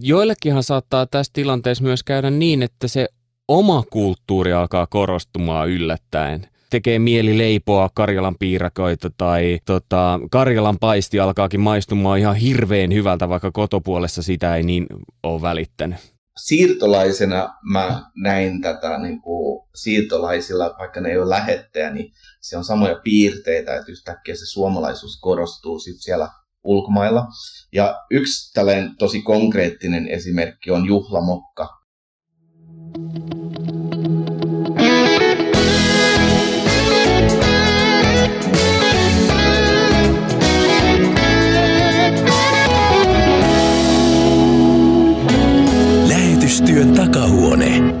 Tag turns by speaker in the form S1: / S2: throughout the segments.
S1: joillekinhan saattaa tässä tilanteessa myös käydä niin, että se oma kulttuuri alkaa korostumaan yllättäen tekee mieli leipoa Karjalan piirakoita tai tota, Karjalan paisti alkaakin maistumaan ihan hirveän hyvältä, vaikka kotopuolessa sitä ei niin ole välittänyt.
S2: Siirtolaisena mä näin tätä niin kuin siirtolaisilla, vaikka ne ei ole lähettäjä, niin se on samoja piirteitä, että yhtäkkiä se suomalaisuus korostuu sit siellä ulkomailla. Ja yksi tällainen tosi konkreettinen esimerkki on juhlamokka.
S1: Lähetystyön takahuone.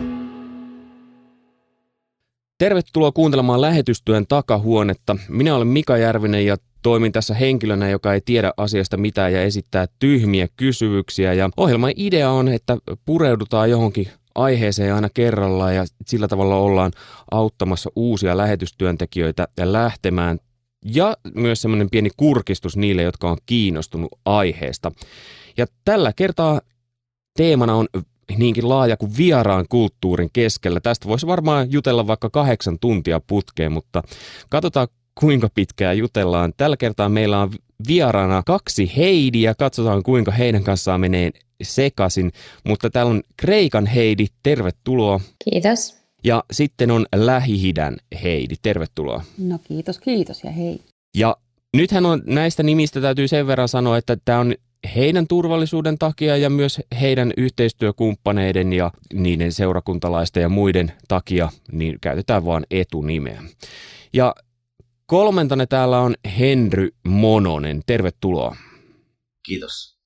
S1: Tervetuloa kuuntelemaan lähetystyön takahuonetta. Minä olen Mika Järvinen ja toimin tässä henkilönä, joka ei tiedä asiasta mitään ja esittää tyhmiä kysymyksiä. Ja ohjelman idea on, että pureudutaan johonkin aiheeseen aina kerrallaan ja sillä tavalla ollaan auttamassa uusia lähetystyöntekijöitä ja lähtemään ja myös semmoinen pieni kurkistus niille, jotka on kiinnostunut aiheesta. Ja tällä kertaa teemana on niinkin laaja kuin vieraan kulttuurin keskellä. Tästä voisi varmaan jutella vaikka kahdeksan tuntia putkeen, mutta katsotaan kuinka pitkään jutellaan. Tällä kertaa meillä on vieraana kaksi Heidi ja katsotaan kuinka heidän kanssaan menee sekaisin. Mutta täällä on Kreikan Heidi, tervetuloa.
S3: Kiitos.
S1: Ja sitten on lähi Heidi, tervetuloa.
S4: No kiitos, kiitos ja hei.
S1: Ja nythän on näistä nimistä täytyy sen verran sanoa, että tämä on heidän turvallisuuden takia ja myös heidän yhteistyökumppaneiden ja niiden seurakuntalaisten ja muiden takia, niin käytetään vain etunimeä. Ja kolmantana täällä on Henry Mononen. Tervetuloa.
S2: Kiitos.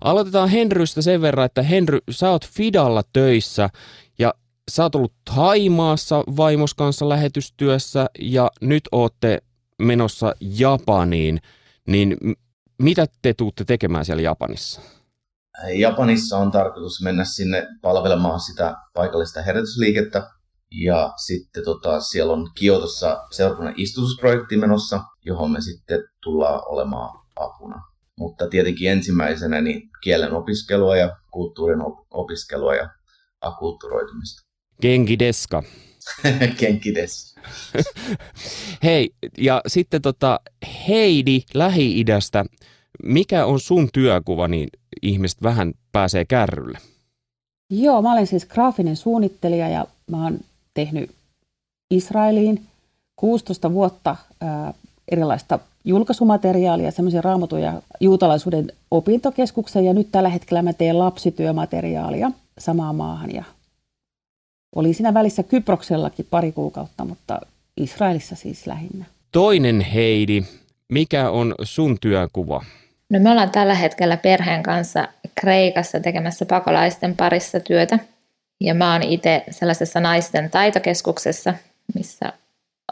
S1: Aloitetaan Henrystä sen verran, että Henry, sä oot Fidalla töissä ja sä oot ollut Haimaassa vaimos kanssa lähetystyössä ja nyt ootte menossa Japaniin, niin mitä te tuutte tekemään siellä Japanissa?
S2: Japanissa on tarkoitus mennä sinne palvelemaan sitä paikallista herätysliikettä. Ja sitten tota, siellä on Kiotossa seurakunnan istutusprojekti menossa, johon me sitten tullaan olemaan apuna. Mutta tietenkin ensimmäisenä niin kielen opiskelua ja kulttuurin opiskelua ja akultturoitumista.
S1: Genki deska.
S2: Genki deska.
S1: Hei, ja sitten tota, Heidi Lähi-idästä. Mikä on sun työkuva, niin ihmiset vähän pääsee kärrylle?
S4: Joo, mä olen siis graafinen suunnittelija ja mä oon tehnyt Israeliin 16 vuotta ää, erilaista julkaisumateriaalia, semmoisia raamatuja juutalaisuuden opintokeskuksen ja nyt tällä hetkellä mä teen lapsityömateriaalia samaan maahan ja oli siinä välissä Kyproksellakin pari kuukautta, mutta Israelissa siis lähinnä.
S1: Toinen Heidi, mikä on sun työkuva?
S3: No me ollaan tällä hetkellä perheen kanssa Kreikassa tekemässä pakolaisten parissa työtä. Ja mä oon itse sellaisessa naisten taitokeskuksessa, missä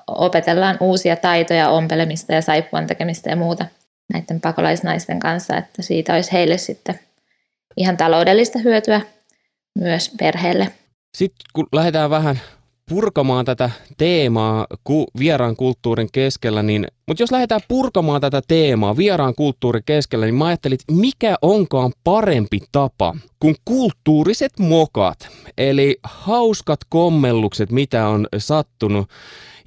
S3: opetellaan uusia taitoja, ompelemista ja saippuan tekemistä ja muuta näiden pakolaisnaisten kanssa, että siitä olisi heille sitten ihan taloudellista hyötyä myös perheelle.
S1: Sitten kun lähdetään vähän purkamaan tätä teemaa ku, vieraan kulttuurin keskellä, niin, mutta jos lähdetään purkamaan tätä teemaa vieraan kulttuurin keskellä, niin mä ajattelin, että mikä onkaan parempi tapa kuin kulttuuriset mokat, eli hauskat kommellukset, mitä on sattunut.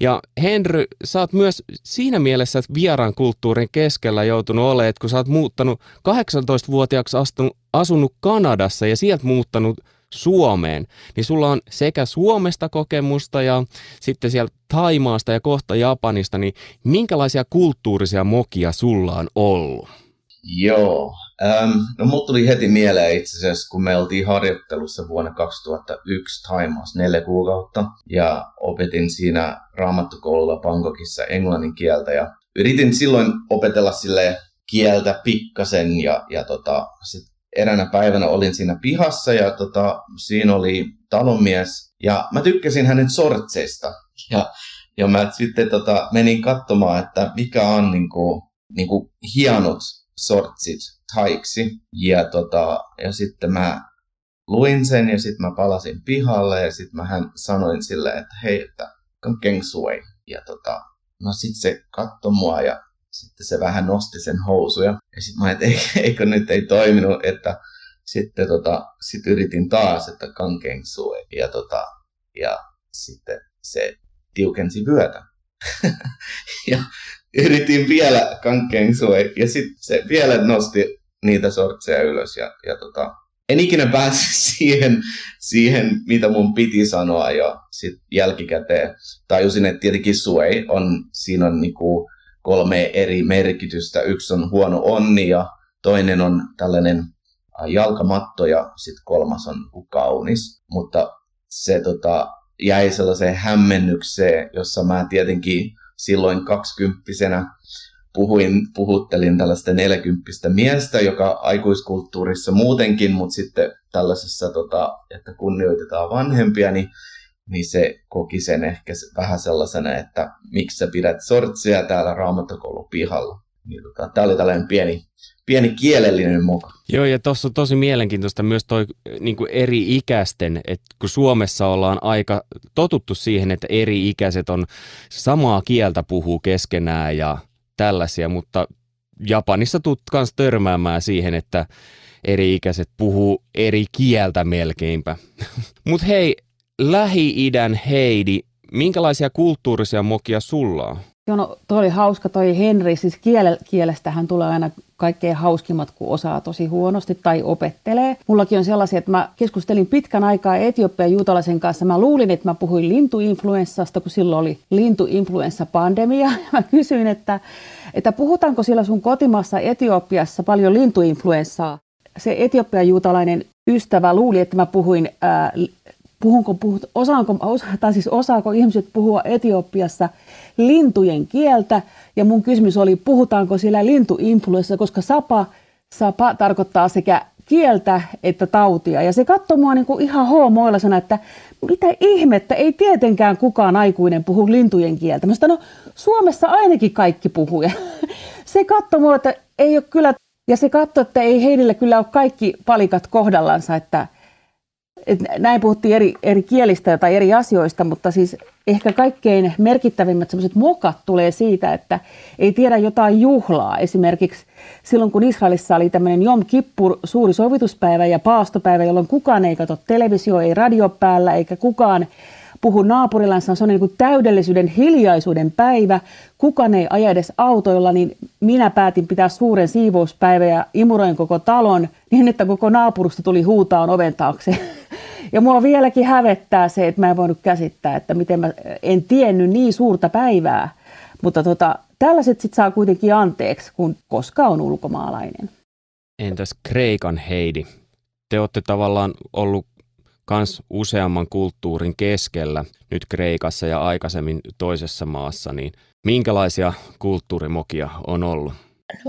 S1: Ja Henry, sä oot myös siinä mielessä että vieraan kulttuurin keskellä joutunut olemaan, kun sä oot muuttanut 18-vuotiaaksi astunut, asunut Kanadassa ja sieltä muuttanut Suomeen, niin sulla on sekä Suomesta kokemusta ja sitten siellä Taimaasta ja kohta Japanista, niin minkälaisia kulttuurisia mokia sulla on ollut?
S2: Joo, ähm, no mut tuli heti mieleen itse asiassa, kun me oltiin harjoittelussa vuonna 2001 Taimaassa neljä kuukautta ja opetin siinä raamattukoululla Bangkokissa englannin kieltä ja yritin silloin opetella sille kieltä pikkasen ja, ja tota, sit eräänä päivänä olin siinä pihassa ja tota, siinä oli talonmies ja mä tykkäsin hänen sortseista. Ja, ja mä sitten tota, menin katsomaan, että mikä on niinku, niinku hienot sortsit taiksi. Ja, tota, ja sitten mä luin sen ja sitten mä palasin pihalle ja sitten mä hän sanoin sille, että hei, että Keng Sui. Ja tota, no sitten se katsoi mua ja sitten se vähän nosti sen housuja. Ja sitten mä että eikö nyt ei toiminut, että sitten tota, sit yritin taas, että kankeng sui. Ja, tota, ja sitten se tiukensi vyötä. ja yritin vielä kankeng sui. Ja sitten se vielä nosti niitä sortseja ylös. Ja, ja tota, en ikinä päässyt siihen, siihen, mitä mun piti sanoa jo sit jälkikäteen. Tajusin, että tietenkin sui on, siinä on niinku kolme eri merkitystä. Yksi on huono onni ja toinen on tällainen jalkamatto ja sitten kolmas on kaunis. Mutta se tota, jäi sellaiseen hämmennykseen, jossa mä tietenkin silloin kaksikymppisenä puhuin, puhuttelin tällaista neljäkymppistä miestä, joka aikuiskulttuurissa muutenkin, mutta sitten tällaisessa, tota, että kunnioitetaan vanhempia, niin, niin se koki sen ehkä vähän sellaisena, että miksi sä pidät sortsia täällä raamattokoulun pihalla. Niin, tota, tämä oli tällainen pieni, pieni kielellinen moka.
S1: Joo, ja tuossa on tosi mielenkiintoista myös toi niin eri ikäisten, että kun Suomessa ollaan aika totuttu siihen, että eri ikäiset on samaa kieltä puhuu keskenään ja tällaisia, mutta Japanissa tulet myös törmäämään siihen, että eri-ikäiset puhuu eri kieltä melkeinpä. Mutta hei, Lähi-idän Heidi, minkälaisia kulttuurisia mokia sulla on?
S4: Joo, no toi oli hauska toi Henri, siis kiele, kielestähän tulee aina kaikkein hauskimmat, kun osaa tosi huonosti tai opettelee. Mullakin on sellaisia, että mä keskustelin pitkän aikaa Etiopian juutalaisen kanssa. Mä luulin, että mä puhuin lintuinfluenssasta, kun silloin oli lintuinfluenssapandemia. Mä kysyin, että, että puhutaanko siellä sun kotimaassa Etiopiassa paljon lintuinfluenssaa. Se Etiopian juutalainen ystävä luuli, että mä puhuin ää, puhunko, puhut, osaanko, osa, siis osaako ihmiset puhua Etiopiassa lintujen kieltä, ja mun kysymys oli, puhutaanko siellä lintuinfluenssa, koska sapa, sapa tarkoittaa sekä kieltä että tautia. Ja se katsoi mua niin kuin ihan hoomoilla että mitä ihmettä, ei tietenkään kukaan aikuinen puhu lintujen kieltä. Mä sanoin, no Suomessa ainakin kaikki puhuu. Ja se katsoi mua, että ei ole kyllä, ja se katsoi, että ei heille kyllä ole kaikki palikat kohdallansa, että et näin puhuttiin eri, eri kielistä tai eri asioista, mutta siis ehkä kaikkein merkittävimmät sellaiset mokat tulee siitä, että ei tiedä jotain juhlaa. Esimerkiksi silloin, kun Israelissa oli tämmöinen Jom Kippur, suuri sovituspäivä ja paastopäivä, jolloin kukaan ei katso televisio, ei radio päällä, eikä kukaan puhu naapurillansa, se on niin kuin täydellisyyden hiljaisuuden päivä, kukaan ei aja edes autoilla, niin minä päätin pitää suuren siivouspäivän ja imuroin koko talon niin, että koko naapurusta tuli huutaan oven taakse. Ja mua vieläkin hävettää se, että mä en voinut käsittää, että miten mä en tiennyt niin suurta päivää. Mutta tota, tällaiset sit saa kuitenkin anteeksi, kun koska on ulkomaalainen.
S1: Entäs Kreikan Heidi? Te olette tavallaan ollut kans useamman kulttuurin keskellä nyt Kreikassa ja aikaisemmin toisessa maassa, niin minkälaisia kulttuurimokia on ollut?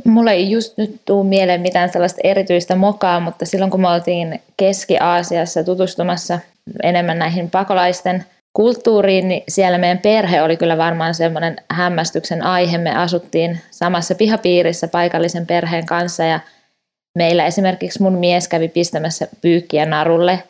S3: Mulla ei just nyt tuu mieleen mitään sellaista erityistä mokaa, mutta silloin kun me oltiin Keski-Aasiassa tutustumassa enemmän näihin pakolaisten kulttuuriin, niin siellä meidän perhe oli kyllä varmaan semmoinen hämmästyksen aihe. Me asuttiin samassa pihapiirissä paikallisen perheen kanssa ja meillä esimerkiksi mun mies kävi pistämässä pyykkiä narulle,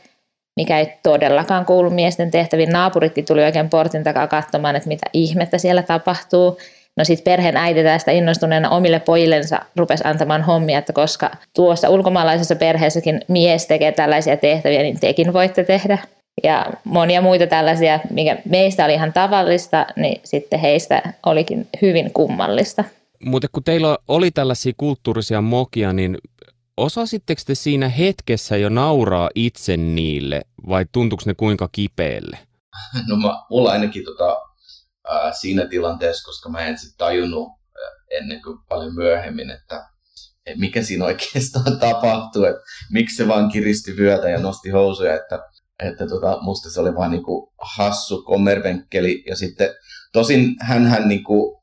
S3: mikä ei todellakaan kuulu miesten tehtäviin. Naapuritkin tuli oikein portin takaa katsomaan, että mitä ihmettä siellä tapahtuu – No sitten perheen äiti tästä innostuneena omille pojillensa rupesi antamaan hommia, että koska tuossa ulkomaalaisessa perheessäkin mies tekee tällaisia tehtäviä, niin tekin voitte tehdä. Ja monia muita tällaisia, mikä meistä oli ihan tavallista, niin sitten heistä olikin hyvin kummallista.
S1: Mutta kun teillä oli tällaisia kulttuurisia mokia, niin osasitteko te siinä hetkessä jo nauraa itse niille vai tuntuuko ne kuinka kipeälle?
S2: No mä, mulla ainakin tota, ää, siinä tilanteessa, koska mä en sitten tajunnut ennen kuin paljon myöhemmin, että mikä siinä oikeastaan tapahtui, että miksi se vaan kiristi vyötä ja nosti housuja, että, että tota, musta se oli vaan niinku hassu kommervenkkeli ja sitten tosin hän niinku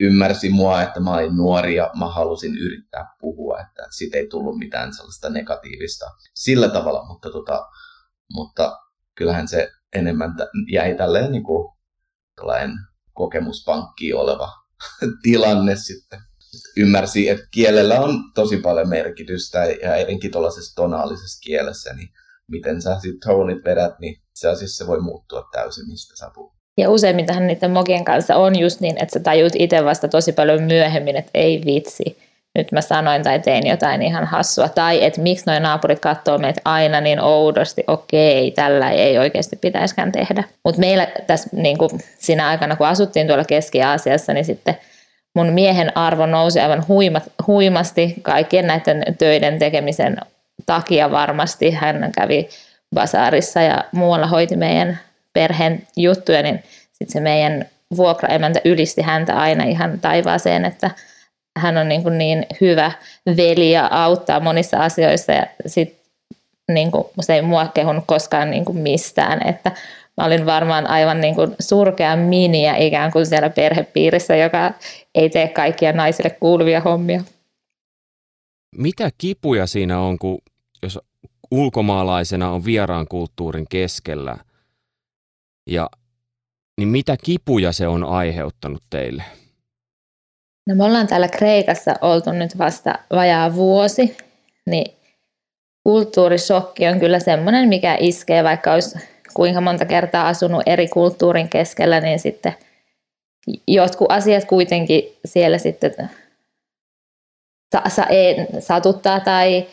S2: ymmärsi mua, että mä olin nuori ja mä halusin yrittää puhua, että siitä ei tullut mitään sellaista negatiivista sillä tavalla, mutta, tota, mutta kyllähän se enemmän jäi tälleen niin kuin kokemuspankki oleva tilanne sitten. Ymmärsi, että kielellä on tosi paljon merkitystä ja etenkin tuollaisessa tonaalisessa kielessä, niin miten sä sitten tonit vedät, niin se asiassa se voi muuttua täysin, mistä sä puhut.
S3: Ja useimmitenhan niiden mokien kanssa on just niin, että sä tajut itse vasta tosi paljon myöhemmin, että ei vitsi, nyt mä sanoin tai tein jotain ihan hassua, tai että miksi noin naapurit katsoo meitä aina niin oudosti, okei, tällä ei oikeasti pitäisikään tehdä. Mutta meillä tässä niin kuin siinä aikana, kun asuttiin tuolla Keski-Aasiassa, niin sitten mun miehen arvo nousi aivan huimat, huimasti kaikkien näiden töiden tekemisen takia varmasti. Hän kävi basaarissa ja muualla hoiti meidän perheen juttuja, niin sitten se meidän vuokraemäntä ylisti häntä aina ihan taivaaseen, että hän on niin, kuin niin hyvä veli ja auttaa monissa asioissa ja sit niin kuin, se ei mua kehunut koskaan niin kuin mistään, että mä olin varmaan aivan niin kuin surkea miniä ikään kuin siellä perhepiirissä, joka ei tee kaikkia naisille kuuluvia hommia.
S1: Mitä kipuja siinä on, kun jos ulkomaalaisena on vieraan kulttuurin keskellä, ja, niin mitä kipuja se on aiheuttanut teille?
S3: No me ollaan täällä Kreikassa oltu nyt vasta vajaa vuosi, niin kulttuurisokki on kyllä semmoinen, mikä iskee, vaikka olisi kuinka monta kertaa asunut eri kulttuurin keskellä, niin sitten jotkut asiat kuitenkin siellä sitten sa- sa- ei, satuttaa tai,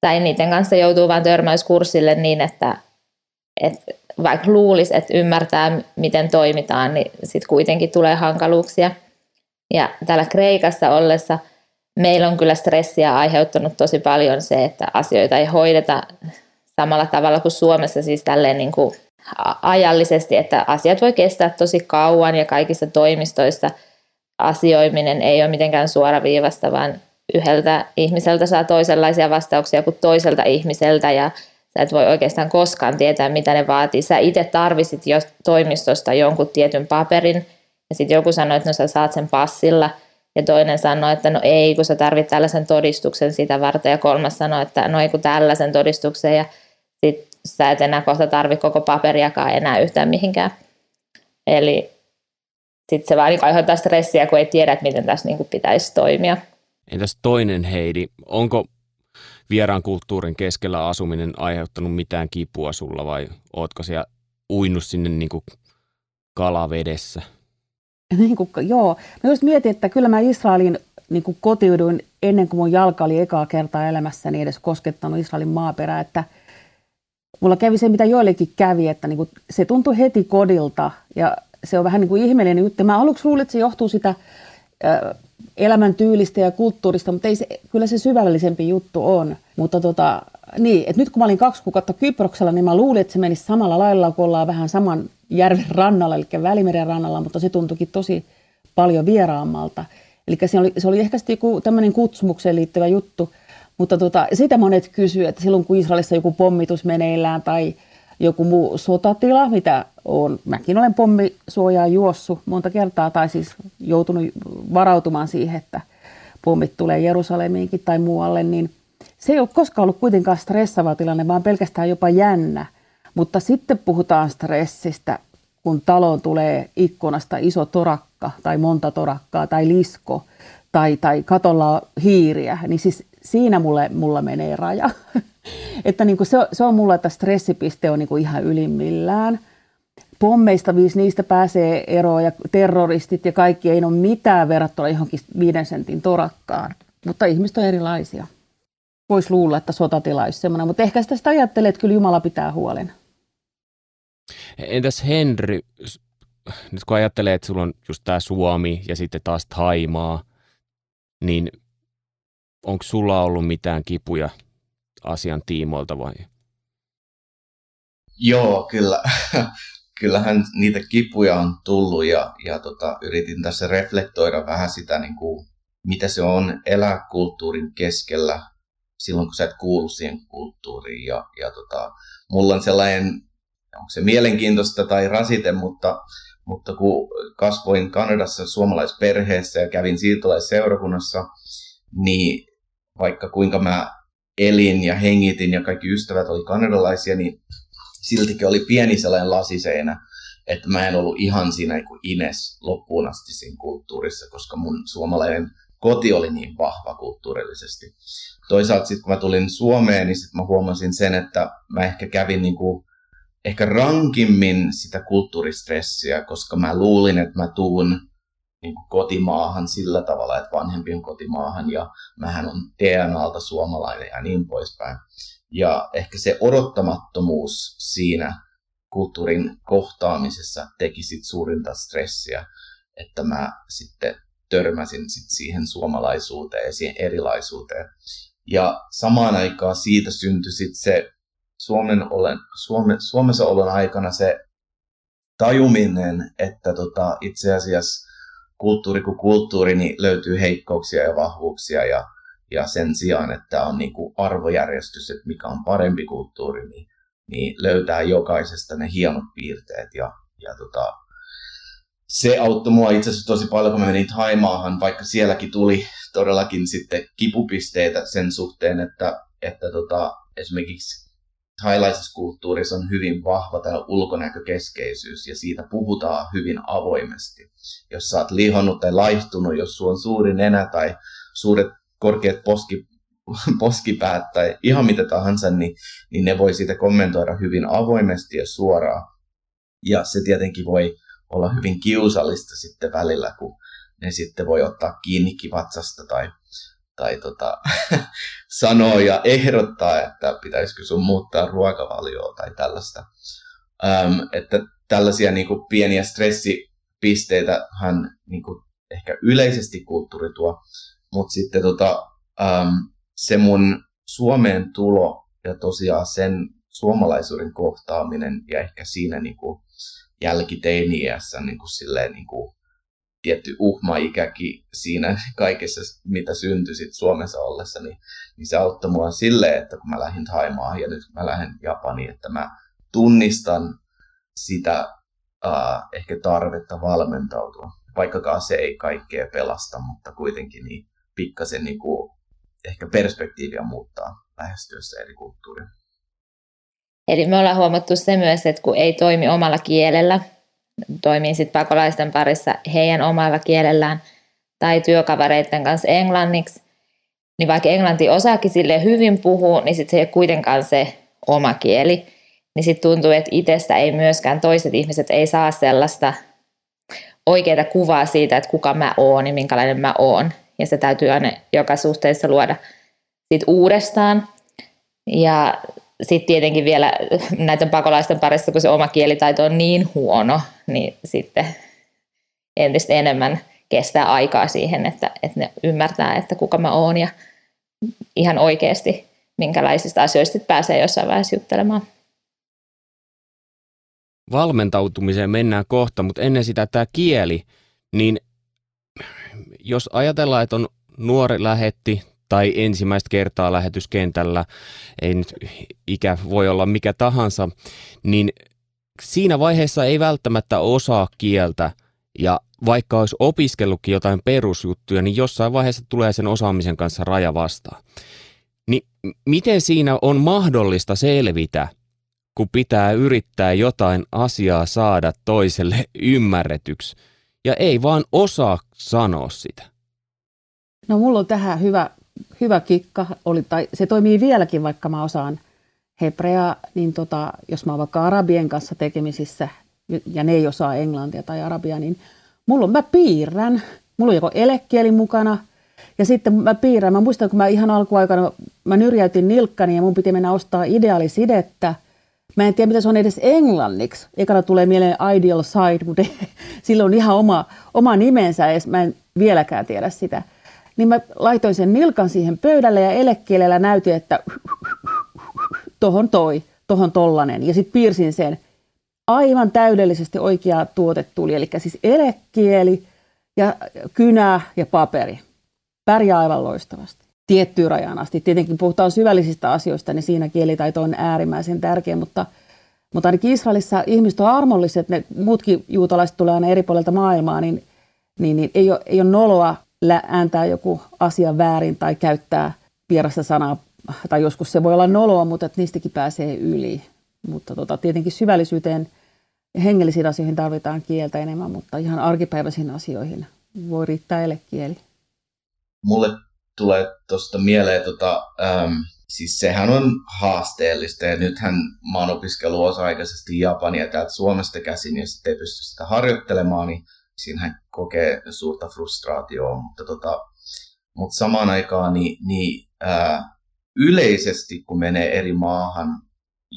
S3: tai niiden kanssa joutuu vain törmäyskurssille niin, että, että vaikka luulisi, että ymmärtää, miten toimitaan, niin sitten kuitenkin tulee hankaluuksia – ja täällä Kreikassa ollessa meillä on kyllä stressiä aiheuttanut tosi paljon se, että asioita ei hoideta samalla tavalla kuin Suomessa, siis tälleen niin kuin ajallisesti, että asiat voi kestää tosi kauan ja kaikissa toimistoissa asioiminen ei ole mitenkään suoraviivasta, vaan yhdeltä ihmiseltä saa toisenlaisia vastauksia kuin toiselta ihmiseltä ja sä et voi oikeastaan koskaan tietää, mitä ne vaatii. Sä itse tarvisit jo toimistosta jonkun tietyn paperin, ja sitten joku sanoi, että no sä saat sen passilla. Ja toinen sanoi, että no ei, kun sä tarvit tällaisen todistuksen sitä varten. Ja kolmas sanoi, että no ei kun tällaisen todistuksen. Ja sitten sä et enää kohta tarvi koko paperiakaan enää yhtään mihinkään. Eli sitten se vaan niin aiheuttaa stressiä, kun ei tiedä, että miten tässä niin pitäisi toimia.
S1: Entäs toinen Heidi, onko vieraan kulttuurin keskellä asuminen aiheuttanut mitään kipua sulla vai ootko siellä uinut sinne niin kuin kalavedessä?
S4: Niin kuin, joo. Mä just mietin, että kyllä mä Israelin niin kuin kotiuduin ennen kuin mun jalka oli ekaa kertaa elämässäni edes koskettanut Israelin maaperää, että mulla kävi se, mitä joillekin kävi, että niin kuin se tuntui heti kodilta ja se on vähän niin kuin ihmeellinen juttu. Mä aluksi luulin, että se johtuu sitä elämäntyylistä ja kulttuurista, mutta ei se, kyllä se syvällisempi juttu on. Mutta tota, niin, että nyt kun mä olin kaksi kuukautta Kyproksella, niin mä luulin, että se menisi samalla lailla, kun ollaan vähän saman järven rannalla, eli Välimeren rannalla, mutta se tuntuikin tosi paljon vieraammalta. Eli se oli, se oli ehkä sitten joku tämmöinen kutsumukseen liittyvä juttu, mutta tota, sitä monet kysyy, että silloin kun Israelissa joku pommitus meneillään tai joku muu sotatila, mitä on, mäkin olen pommisuojaa juossut monta kertaa tai siis joutunut varautumaan siihen, että pommit tulee Jerusalemiinkin tai muualle, niin se ei ole koskaan ollut kuitenkaan stressava tilanne, vaan pelkästään jopa jännä. Mutta sitten puhutaan stressistä, kun taloon tulee ikkunasta iso torakka tai monta torakkaa tai lisko tai, tai katolla hiiriä, niin siis siinä mulle, mulla menee raja. että niin kuin se, se on mulla, että stressipiste on niin kuin ihan ylimmillään. Pommeista viisi niistä pääsee eroon ja terroristit ja kaikki ei ole mitään verrattuna johonkin viiden sentin torakkaan. Mutta ihmiset on erilaisia. Voisi luulla, että sotatila olisi semmoinen, mutta ehkä sitä, sitä ajattelee, että kyllä Jumala pitää huolen.
S1: Entäs Henry, nyt kun ajattelee, että sulla on just tämä Suomi ja sitten taas Taimaa, niin onko sulla ollut mitään kipuja asian tiimoilta vai?
S2: Joo, kyllä. Kyllähän niitä kipuja on tullut ja, ja tota, yritin tässä reflektoida vähän sitä, niin kuin, mitä se on elää kulttuurin keskellä silloin, kun sä et kuulu siihen kulttuuriin. Ja, ja tota, mulla on sellainen, onko se mielenkiintoista tai rasite, mutta, mutta kun kasvoin Kanadassa suomalaisperheessä ja kävin siirtolaisseurakunnassa, niin vaikka kuinka mä elin ja hengitin ja kaikki ystävät oli kanadalaisia, niin siltikin oli pieni sellainen lasiseinä, että mä en ollut ihan siinä niin kuin ines loppuun asti siinä kulttuurissa, koska mun suomalainen koti oli niin vahva kulttuurillisesti. Toisaalta sitten kun mä tulin Suomeen, niin sitten mä huomasin sen, että mä ehkä kävin niin kuin, ehkä rankimmin sitä kulttuuristressiä, koska mä luulin, että mä tuun niin kuin kotimaahan sillä tavalla, että vanhempien kotimaahan ja mähän on DNAlta suomalainen ja niin poispäin. Ja ehkä se odottamattomuus siinä kulttuurin kohtaamisessa teki sit suurinta stressiä, että mä sitten törmäsin sit siihen suomalaisuuteen ja siihen erilaisuuteen. Ja samaan aikaan siitä syntyi sit se Suomen olen, Suome, Suomessa olon aikana se tajuminen, että tota, itse asiassa kulttuuri kuin kulttuuri niin löytyy heikkouksia ja vahvuuksia ja, ja sen sijaan, että on niin kuin arvojärjestys, että mikä on parempi kulttuuri, niin, niin löytää jokaisesta ne hienot piirteet ja, ja tota, se auttoi mua itse asiassa tosi paljon, kun mä menin Taimaahan, vaikka sielläkin tuli todellakin sitten kipupisteitä sen suhteen, että, että tota, esimerkiksi thailaisessa kulttuurissa on hyvin vahva tämä ulkonäkökeskeisyys ja siitä puhutaan hyvin avoimesti. Jos sä oot lihonnut tai laihtunut, jos sulla on suuri nenä tai suuret korkeat poski, poskipäät tai ihan mitä tahansa, niin, niin ne voi siitä kommentoida hyvin avoimesti ja suoraan. Ja se tietenkin voi olla hyvin kiusallista sitten välillä, kun ne sitten voi ottaa kiinni kivatsasta tai, tai tota, sanoa ja ehdottaa, että pitäisikö sun muuttaa ruokavalioa tai tällaista. Ähm, että tällaisia niin kuin, pieniä stressipisteitä hän niin kuin, ehkä yleisesti kulttuuri tuo, mutta sitten tota, ähm, se mun Suomeen tulo ja tosiaan sen suomalaisuuden kohtaaminen ja ehkä siinä niin kuin, jälkiteini-iässä niin kuin silleen, niin kuin tietty uhma-ikäkin siinä kaikessa, mitä syntyi sit Suomessa ollessa, niin, niin se auttoi mua silleen, että kun mä lähdin Thaimaan ja nyt mä lähden Japaniin, että mä tunnistan sitä uh, ehkä tarvetta valmentautua. Vaikkakaan se ei kaikkea pelasta, mutta kuitenkin niin pikkasen niin kuin ehkä perspektiiviä muuttaa lähestyessä eri kulttuuria.
S3: Eli me ollaan huomattu se myös, että kun ei toimi omalla kielellä, toimii sitten pakolaisten parissa heidän omalla kielellään tai työkavereiden kanssa englanniksi, niin vaikka englanti osaakin sille hyvin puhua, niin sitten se ei ole kuitenkaan se oma kieli. Niin sitten tuntuu, että itsestä ei myöskään toiset ihmiset ei saa sellaista oikeaa kuvaa siitä, että kuka mä oon ja minkälainen mä oon. Ja se täytyy aina joka suhteessa luoda sit uudestaan. Ja sitten tietenkin vielä näiden pakolaisten parissa, kun se oma kielitaito on niin huono, niin sitten entistä enemmän kestää aikaa siihen, että, että ne ymmärtää, että kuka mä oon ja ihan oikeasti minkälaisista asioista pääsee jossain vaiheessa juttelemaan.
S1: Valmentautumiseen mennään kohta, mutta ennen sitä tämä kieli, niin jos ajatellaan, että on nuori lähetti tai ensimmäistä kertaa lähetyskentällä, ei nyt ikä voi olla mikä tahansa, niin siinä vaiheessa ei välttämättä osaa kieltä ja vaikka olisi opiskellutkin jotain perusjuttuja, niin jossain vaiheessa tulee sen osaamisen kanssa raja vastaan. Niin miten siinä on mahdollista selvitä, kun pitää yrittää jotain asiaa saada toiselle ymmärretyksi ja ei vaan osaa sanoa sitä?
S4: No mulla on tähän hyvä hyvä kikka oli, tai se toimii vieläkin, vaikka mä osaan hebreaa, niin tota, jos mä oon vaikka arabien kanssa tekemisissä ja ne ei osaa englantia tai arabia, niin mulla on, mä piirrän, mulla on joko elekieli mukana ja sitten mä piirrän. Mä muistan, kun mä ihan alkuaikana, mä nyrjäytin nilkkani ja mun piti mennä ostaa ideaalisidettä. Mä en tiedä, mitä se on edes englanniksi. Ekana tulee mieleen Ideal Side, mutta sillä on ihan oma, oma nimensä ja mä en vieläkään tiedä sitä niin mä laitoin sen nilkan siihen pöydälle ja elekielellä näytin, että tohon toi, tohon tollanen. Ja sitten piirsin sen aivan täydellisesti oikea tuote tuli, eli siis elekieli ja kynä ja paperi. Pärjää aivan loistavasti. Tiettyyn rajaan asti. Tietenkin puhutaan syvällisistä asioista, niin siinä kielitaito on äärimmäisen tärkeä, mutta, mutta ainakin Israelissa ihmiset on armolliset, ne muutkin juutalaiset tulee aina eri puolilta maailmaa, niin, niin, niin ei, ole, ei ole noloa ääntää joku asia väärin tai käyttää vierasta sanaa, tai joskus se voi olla noloa, mutta että niistäkin pääsee yli. Mutta tota, tietenkin syvällisyyteen ja hengellisiin asioihin tarvitaan kieltä enemmän, mutta ihan arkipäiväisiin asioihin voi riittää elekieli.
S2: Mulle tulee tuosta mieleen, tota, äm, siis sehän on haasteellista ja nythän mä oon opiskellut osa-aikaisesti Japania täältä Suomesta käsin ja sitten ei pysty sitä harjoittelemaan, niin siinä hän kokee suurta frustraatioa, mutta, tota, mutta samaan aikaan niin, niin ää, yleisesti kun menee eri maahan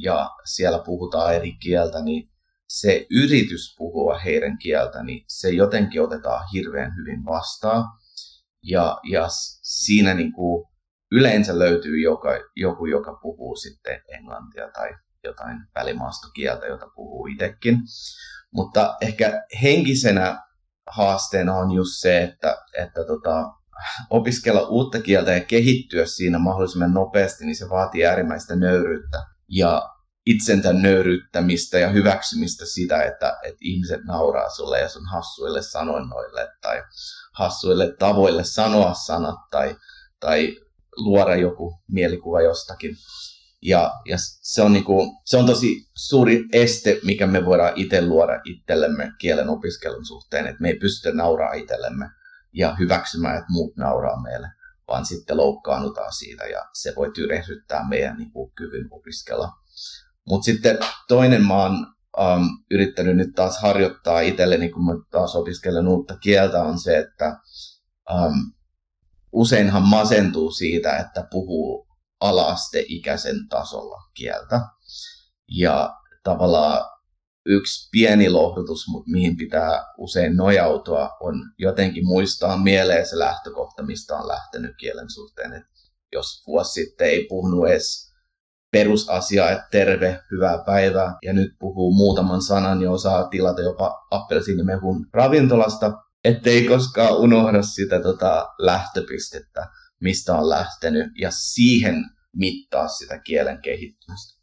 S2: ja siellä puhutaan eri kieltä, niin se yritys puhua heidän kieltä, niin se jotenkin otetaan hirveän hyvin vastaan. Ja, ja siinä niin kuin yleensä löytyy joka, joku, joka puhuu sitten englantia tai jotain välimaastokieltä, jota puhuu itsekin. Mutta ehkä henkisenä haasteena on just se, että, että tota, opiskella uutta kieltä ja kehittyä siinä mahdollisimman nopeasti, niin se vaatii äärimmäistä nöyryyttä ja itsensä nöyryyttämistä ja hyväksymistä sitä, että, että ihmiset nauraa sulle ja sun hassuille sanoinnoille tai hassuille tavoille sanoa sanat tai, tai luoda joku mielikuva jostakin. Ja, ja se, on niinku, se on tosi suuri este, mikä me voidaan itse luoda itsellemme kielen opiskelun suhteen, että me ei pystytä nauraa itsellemme ja hyväksymään, että muut nauraa meille, vaan sitten loukkaannutaan siitä ja se voi tyrehdyttää meidän niinku, kyvyn opiskella. Mutta sitten toinen mä oon um, yrittänyt nyt taas harjoittaa itselleni, kun mä taas opiskelen uutta kieltä, on se, että um, useinhan masentuu siitä, että puhuu alaasteikäisen tasolla kieltä. Ja tavallaan yksi pieni lohdutus, mihin pitää usein nojautua, on jotenkin muistaa mieleen se lähtökohta, mistä on lähtenyt kielen suhteen. Et jos vuosi sitten ei puhunut edes perusasia, että terve, hyvää päivää, ja nyt puhuu muutaman sanan ja osaa tilata jopa appelsiinimehun ravintolasta, ettei koskaan unohda sitä tota lähtöpistettä, mistä on lähtenyt, ja siihen mittaa sitä kielen kehittymistä.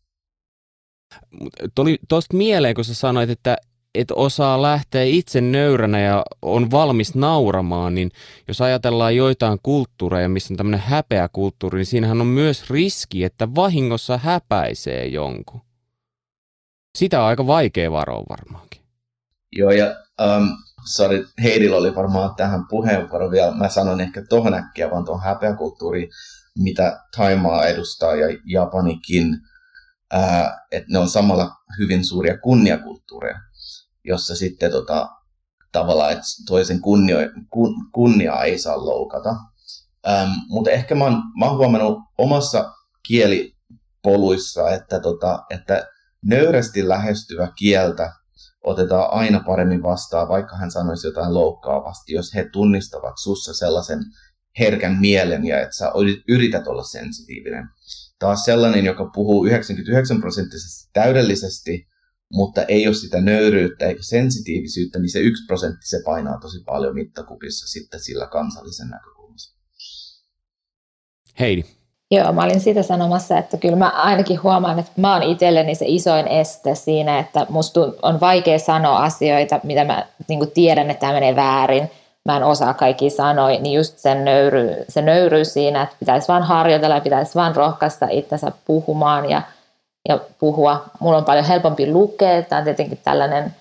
S1: Tuli tuosta mieleen, kun sä sanoit, että et osaa lähteä itse nöyränä ja on valmis nauramaan, niin jos ajatellaan joitain kulttuureja, missä on tämmöinen häpeä kulttuuri, niin siinähän on myös riski, että vahingossa häpäisee jonkun. Sitä on aika vaikea varoa varmaankin.
S2: Joo, ja um, sorry, Heidillä oli varmaan tähän puheenvuoro vielä. Mä sanon ehkä tohon äkkiä vaan tuon häpeäkulttuuri, mitä Taimaa edustaa ja Japanikin, että ne on samalla hyvin suuria kunniakulttuureja jossa sitten tota, tavallaan, että toisen kunnio, kun, kunniaa ei saa loukata. Ähm, mutta ehkä mä oon, mä oon huomannut omassa kielipoluissa, että, tota, että nöyrästi lähestyvä kieltä otetaan aina paremmin vastaan, vaikka hän sanoisi jotain loukkaavasti, jos he tunnistavat sussa sellaisen herkän mielen ja että sä yrität olla sensitiivinen. Taas sellainen, joka puhuu 99 prosenttisesti täydellisesti, mutta ei ole sitä nöyryyttä eikä sensitiivisyyttä, niin se yksi prosentti se painaa tosi paljon mittakupissa sitten sillä kansallisen näkökulmassa.
S1: Heidi.
S3: Joo, mä olin sitä sanomassa, että kyllä mä ainakin huomaan, että mä oon itselleni se isoin este siinä, että musta on vaikea sanoa asioita, mitä mä niin tiedän, että tämä menee väärin. Mä en osaa kaikki sanoa, niin just sen nöyry, se nöyryys siinä, että pitäisi vaan harjoitella ja pitäisi vaan rohkaista itsensä puhumaan ja – ja puhua. Mulla on paljon helpompi lukea. Tämä on tietenkin tällainen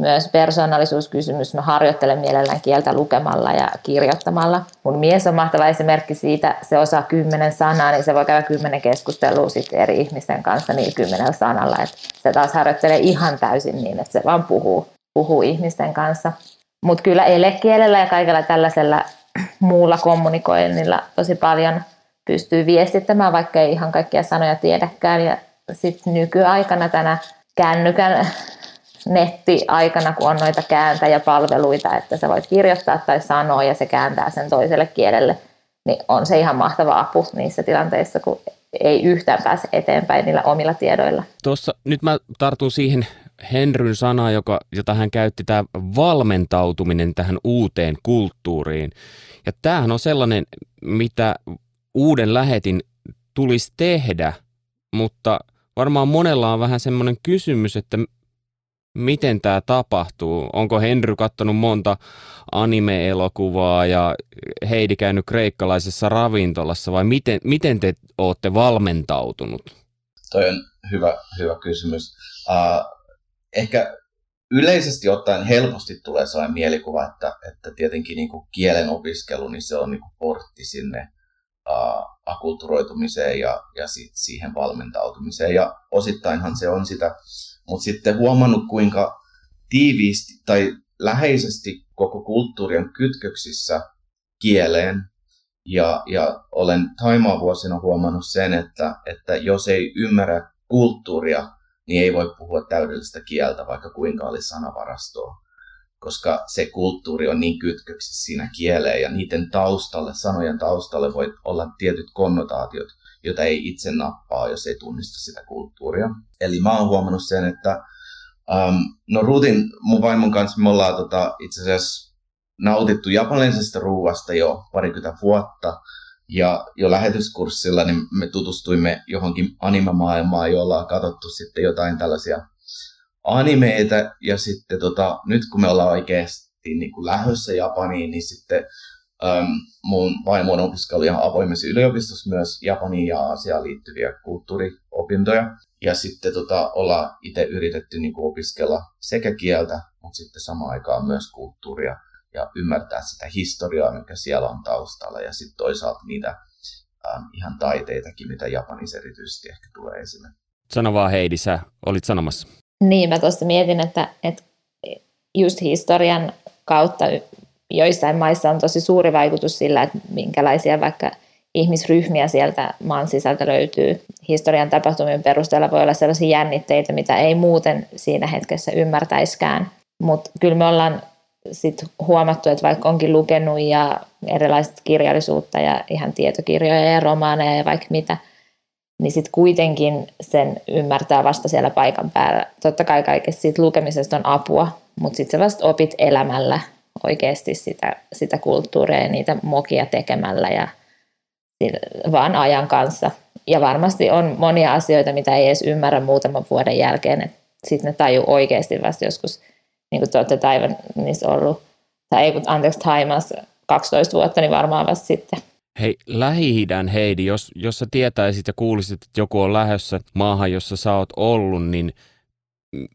S3: myös persoonallisuuskysymys. Mä harjoittelen mielellään kieltä lukemalla ja kirjoittamalla. Mun mies on mahtava esimerkki siitä. Se osaa kymmenen sanaa, niin se voi käydä kymmenen keskustelua sitten eri ihmisten kanssa niin kymmenellä sanalla. Et se taas harjoittelee ihan täysin niin, että se vaan puhuu, puhuu ihmisten kanssa. Mutta kyllä elekielellä ja kaikella tällaisella muulla kommunikoinnilla tosi paljon pystyy viestittämään, vaikka ei ihan kaikkia sanoja tiedäkään. Ja sitten nykyaikana tänä kännykän nettiaikana, kun on noita kääntäjäpalveluita, että sä voit kirjoittaa tai sanoa ja se kääntää sen toiselle kielelle, niin on se ihan mahtava apu niissä tilanteissa, kun ei yhtään pääse eteenpäin niillä omilla tiedoilla.
S1: Tuossa nyt mä tartun siihen Henryn sana, joka, jota hän käytti, tämä valmentautuminen tähän uuteen kulttuuriin. Ja tämähän on sellainen, mitä uuden lähetin tulisi tehdä, mutta – varmaan monella on vähän semmoinen kysymys, että miten tämä tapahtuu. Onko Henry kattonut monta anime-elokuvaa ja Heidi käynyt kreikkalaisessa ravintolassa vai miten, miten te olette valmentautunut?
S2: Toi on hyvä, hyvä kysymys. Uh, ehkä yleisesti ottaen helposti tulee sellainen mielikuva, että, että tietenkin niin kuin kielen opiskelu niin se on niin kuin portti sinne uh, akulturoitumiseen ja, ja siihen valmentautumiseen. Ja osittainhan se on sitä, mutta sitten huomannut kuinka tiiviisti tai läheisesti koko kulttuurien kytköksissä kieleen. Ja, ja olen Taimaa vuosina huomannut sen, että, että jos ei ymmärrä kulttuuria, niin ei voi puhua täydellistä kieltä, vaikka kuinka olisi sanavarastoa. Koska se kulttuuri on niin kytköksissä siinä kieleen ja niiden taustalle, sanojen taustalle voi olla tietyt konnotaatiot, jota ei itse nappaa, jos ei tunnista sitä kulttuuria. Eli mä oon huomannut sen, että um, no Ruutin mun vaimon kanssa me ollaan tota, itse asiassa nautittu japanilaisesta ruuasta jo parikymmentä vuotta. Ja jo lähetyskurssilla niin me tutustuimme johonkin animemaailmaan, jolla on katsottu sitten jotain tällaisia animeita. Ja sitten tota, nyt kun me ollaan oikeasti niin kuin lähössä Japaniin, niin sitten Um, mun vaimo on opiskellut ihan avoimessa yliopistossa myös Japaniin ja Aasiaan liittyviä kulttuuriopintoja. Ja sitten tota, ollaan itse yritetty niin kuin opiskella sekä kieltä, mutta sitten samaan aikaan myös kulttuuria ja ymmärtää sitä historiaa, mikä siellä on taustalla. Ja sitten toisaalta niitä um, ihan taiteitakin, mitä Japanissa erityisesti ehkä tulee esille.
S1: Sano vaan Heidi, sä olit sanomassa.
S3: Niin, mä tuosta mietin, että, että just historian kautta joissain maissa on tosi suuri vaikutus sillä, että minkälaisia vaikka ihmisryhmiä sieltä maan sisältä löytyy. Historian tapahtumien perusteella voi olla sellaisia jännitteitä, mitä ei muuten siinä hetkessä ymmärtäiskään. Mutta kyllä me ollaan sit huomattu, että vaikka onkin lukenut ja erilaista kirjallisuutta ja ihan tietokirjoja ja romaaneja ja vaikka mitä, niin sitten kuitenkin sen ymmärtää vasta siellä paikan päällä. Totta kai kaikesta siitä lukemisesta on apua, mutta sitten sä vasta opit elämällä oikeasti sitä, sitä kulttuuria ja niitä mokia tekemällä ja vaan ajan kanssa. Ja varmasti on monia asioita, mitä ei edes ymmärrä muutaman vuoden jälkeen, sitten ne tajuu oikeasti vasta joskus, niin kuin te olette Taiwanissa ollut, tai ei kun anteeksi Taimas 12 vuotta, niin varmaan vasta sitten.
S1: Hei, lähi Heidi, jos, jos sä tietäisit ja kuulisit, että joku on lähdössä maahan, jossa sä oot ollut, niin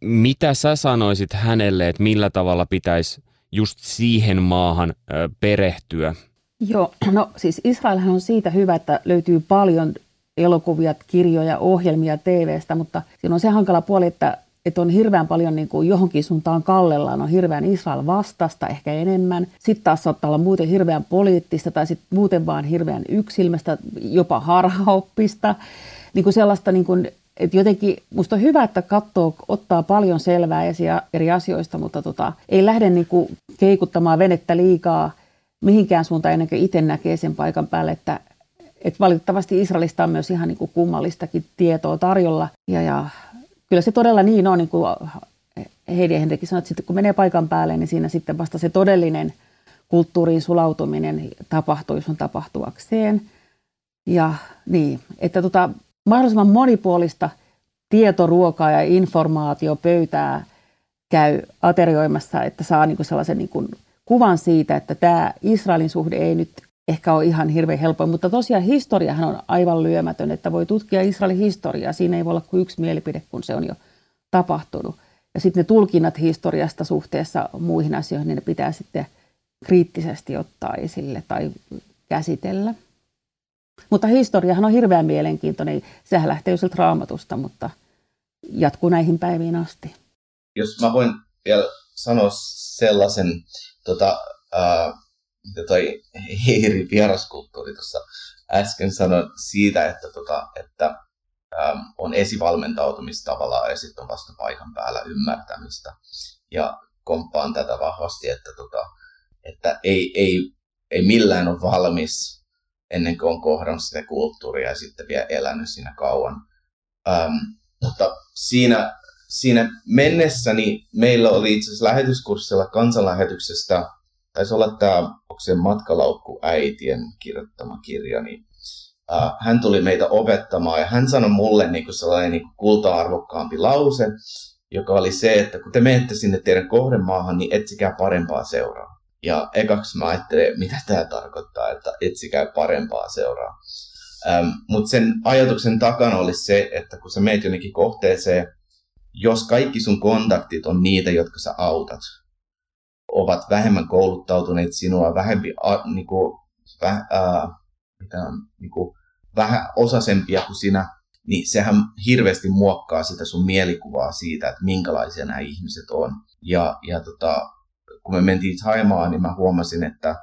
S1: mitä sä sanoisit hänelle, että millä tavalla pitäisi just siihen maahan perehtyä?
S4: Joo, no siis Israelhan on siitä hyvä, että löytyy paljon elokuvia, kirjoja, ohjelmia TVstä, mutta siinä on se hankala puoli, että, että on hirveän paljon niin kuin johonkin suuntaan kallellaan, on hirveän Israel vastasta, ehkä enemmän. Sitten taas saattaa olla muuten hirveän poliittista tai sitten muuten vaan hirveän yksilmästä, jopa harhaoppista. Niin kuin sellaista niin kuin et jotenkin musta on hyvä, että katsoo, ottaa paljon selvää eri asioista, mutta tota, ei lähde niinku keikuttamaan venettä liikaa mihinkään suuntaan ennen kuin itse näkee sen paikan päälle, että et valitettavasti Israelista on myös ihan niinku kummallistakin tietoa tarjolla. Ja, ja kyllä se todella niin on, niin kuin Heidi Henrikin sanoi, että sitten kun menee paikan päälle, niin siinä sitten vasta se todellinen kulttuuriin sulautuminen tapahtuu, jos on tapahtuakseen. Ja niin, että tota, mahdollisimman monipuolista tietoruokaa ja informaatiopöytää käy aterioimassa, että saa niin kuin sellaisen niin kuin kuvan siitä, että tämä Israelin suhde ei nyt ehkä ole ihan hirveän helppo, mutta tosiaan historiahan on aivan lyömätön, että voi tutkia Israelin historiaa. Siinä ei voi olla kuin yksi mielipide, kun se on jo tapahtunut. Ja sitten ne tulkinnat historiasta suhteessa muihin asioihin, niin ne pitää sitten kriittisesti ottaa esille tai käsitellä. Mutta historiahan on hirveän mielenkiintoinen. Sehän lähtee sieltä raamatusta, mutta jatkuu näihin päiviin asti.
S2: Jos mä voin vielä sanoa sellaisen, tota, ää, mitä toi Heiri vieraskulttuuri tuossa äsken sanoi siitä, että, tota, että ää, on esivalmentautumista tavallaan ja sitten on vasta paikan päällä ymmärtämistä. Ja komppaan tätä vahvasti, että, tota, että ei, ei, ei millään ole valmis ennen kuin on kohdannut sitä kulttuuria ja sitten vielä elänyt siinä kauan. Ähm, mutta siinä, siinä mennessäni meillä oli itse asiassa lähetyskurssilla kansanlähetyksestä, taisi olla tämä, onko se matkalaukku äitien kirjoittama kirja, niin äh, hän tuli meitä opettamaan ja hän sanoi mulle niin kuin sellainen niin kuin kulta-arvokkaampi lause, joka oli se, että kun te menette sinne teidän kohdemaahan, niin etsikää parempaa seuraa. Ja ekaksi mä ajattelin, mitä tämä tarkoittaa, että etsikää parempaa seuraa. Ähm, Mutta sen ajatuksen takana oli se, että kun sä meet jonnekin kohteeseen, jos kaikki sun kontaktit on niitä, jotka sä autat, ovat vähemmän kouluttautuneet sinua, vähempi, a, niinku, väh, ää, mitä on, niinku, vähän osasempia kuin sinä, niin sehän hirveästi muokkaa sitä sun mielikuvaa siitä, että minkälaisia nämä ihmiset on. Ja, ja tota, kun me mentiin Taimaan, niin mä huomasin, että,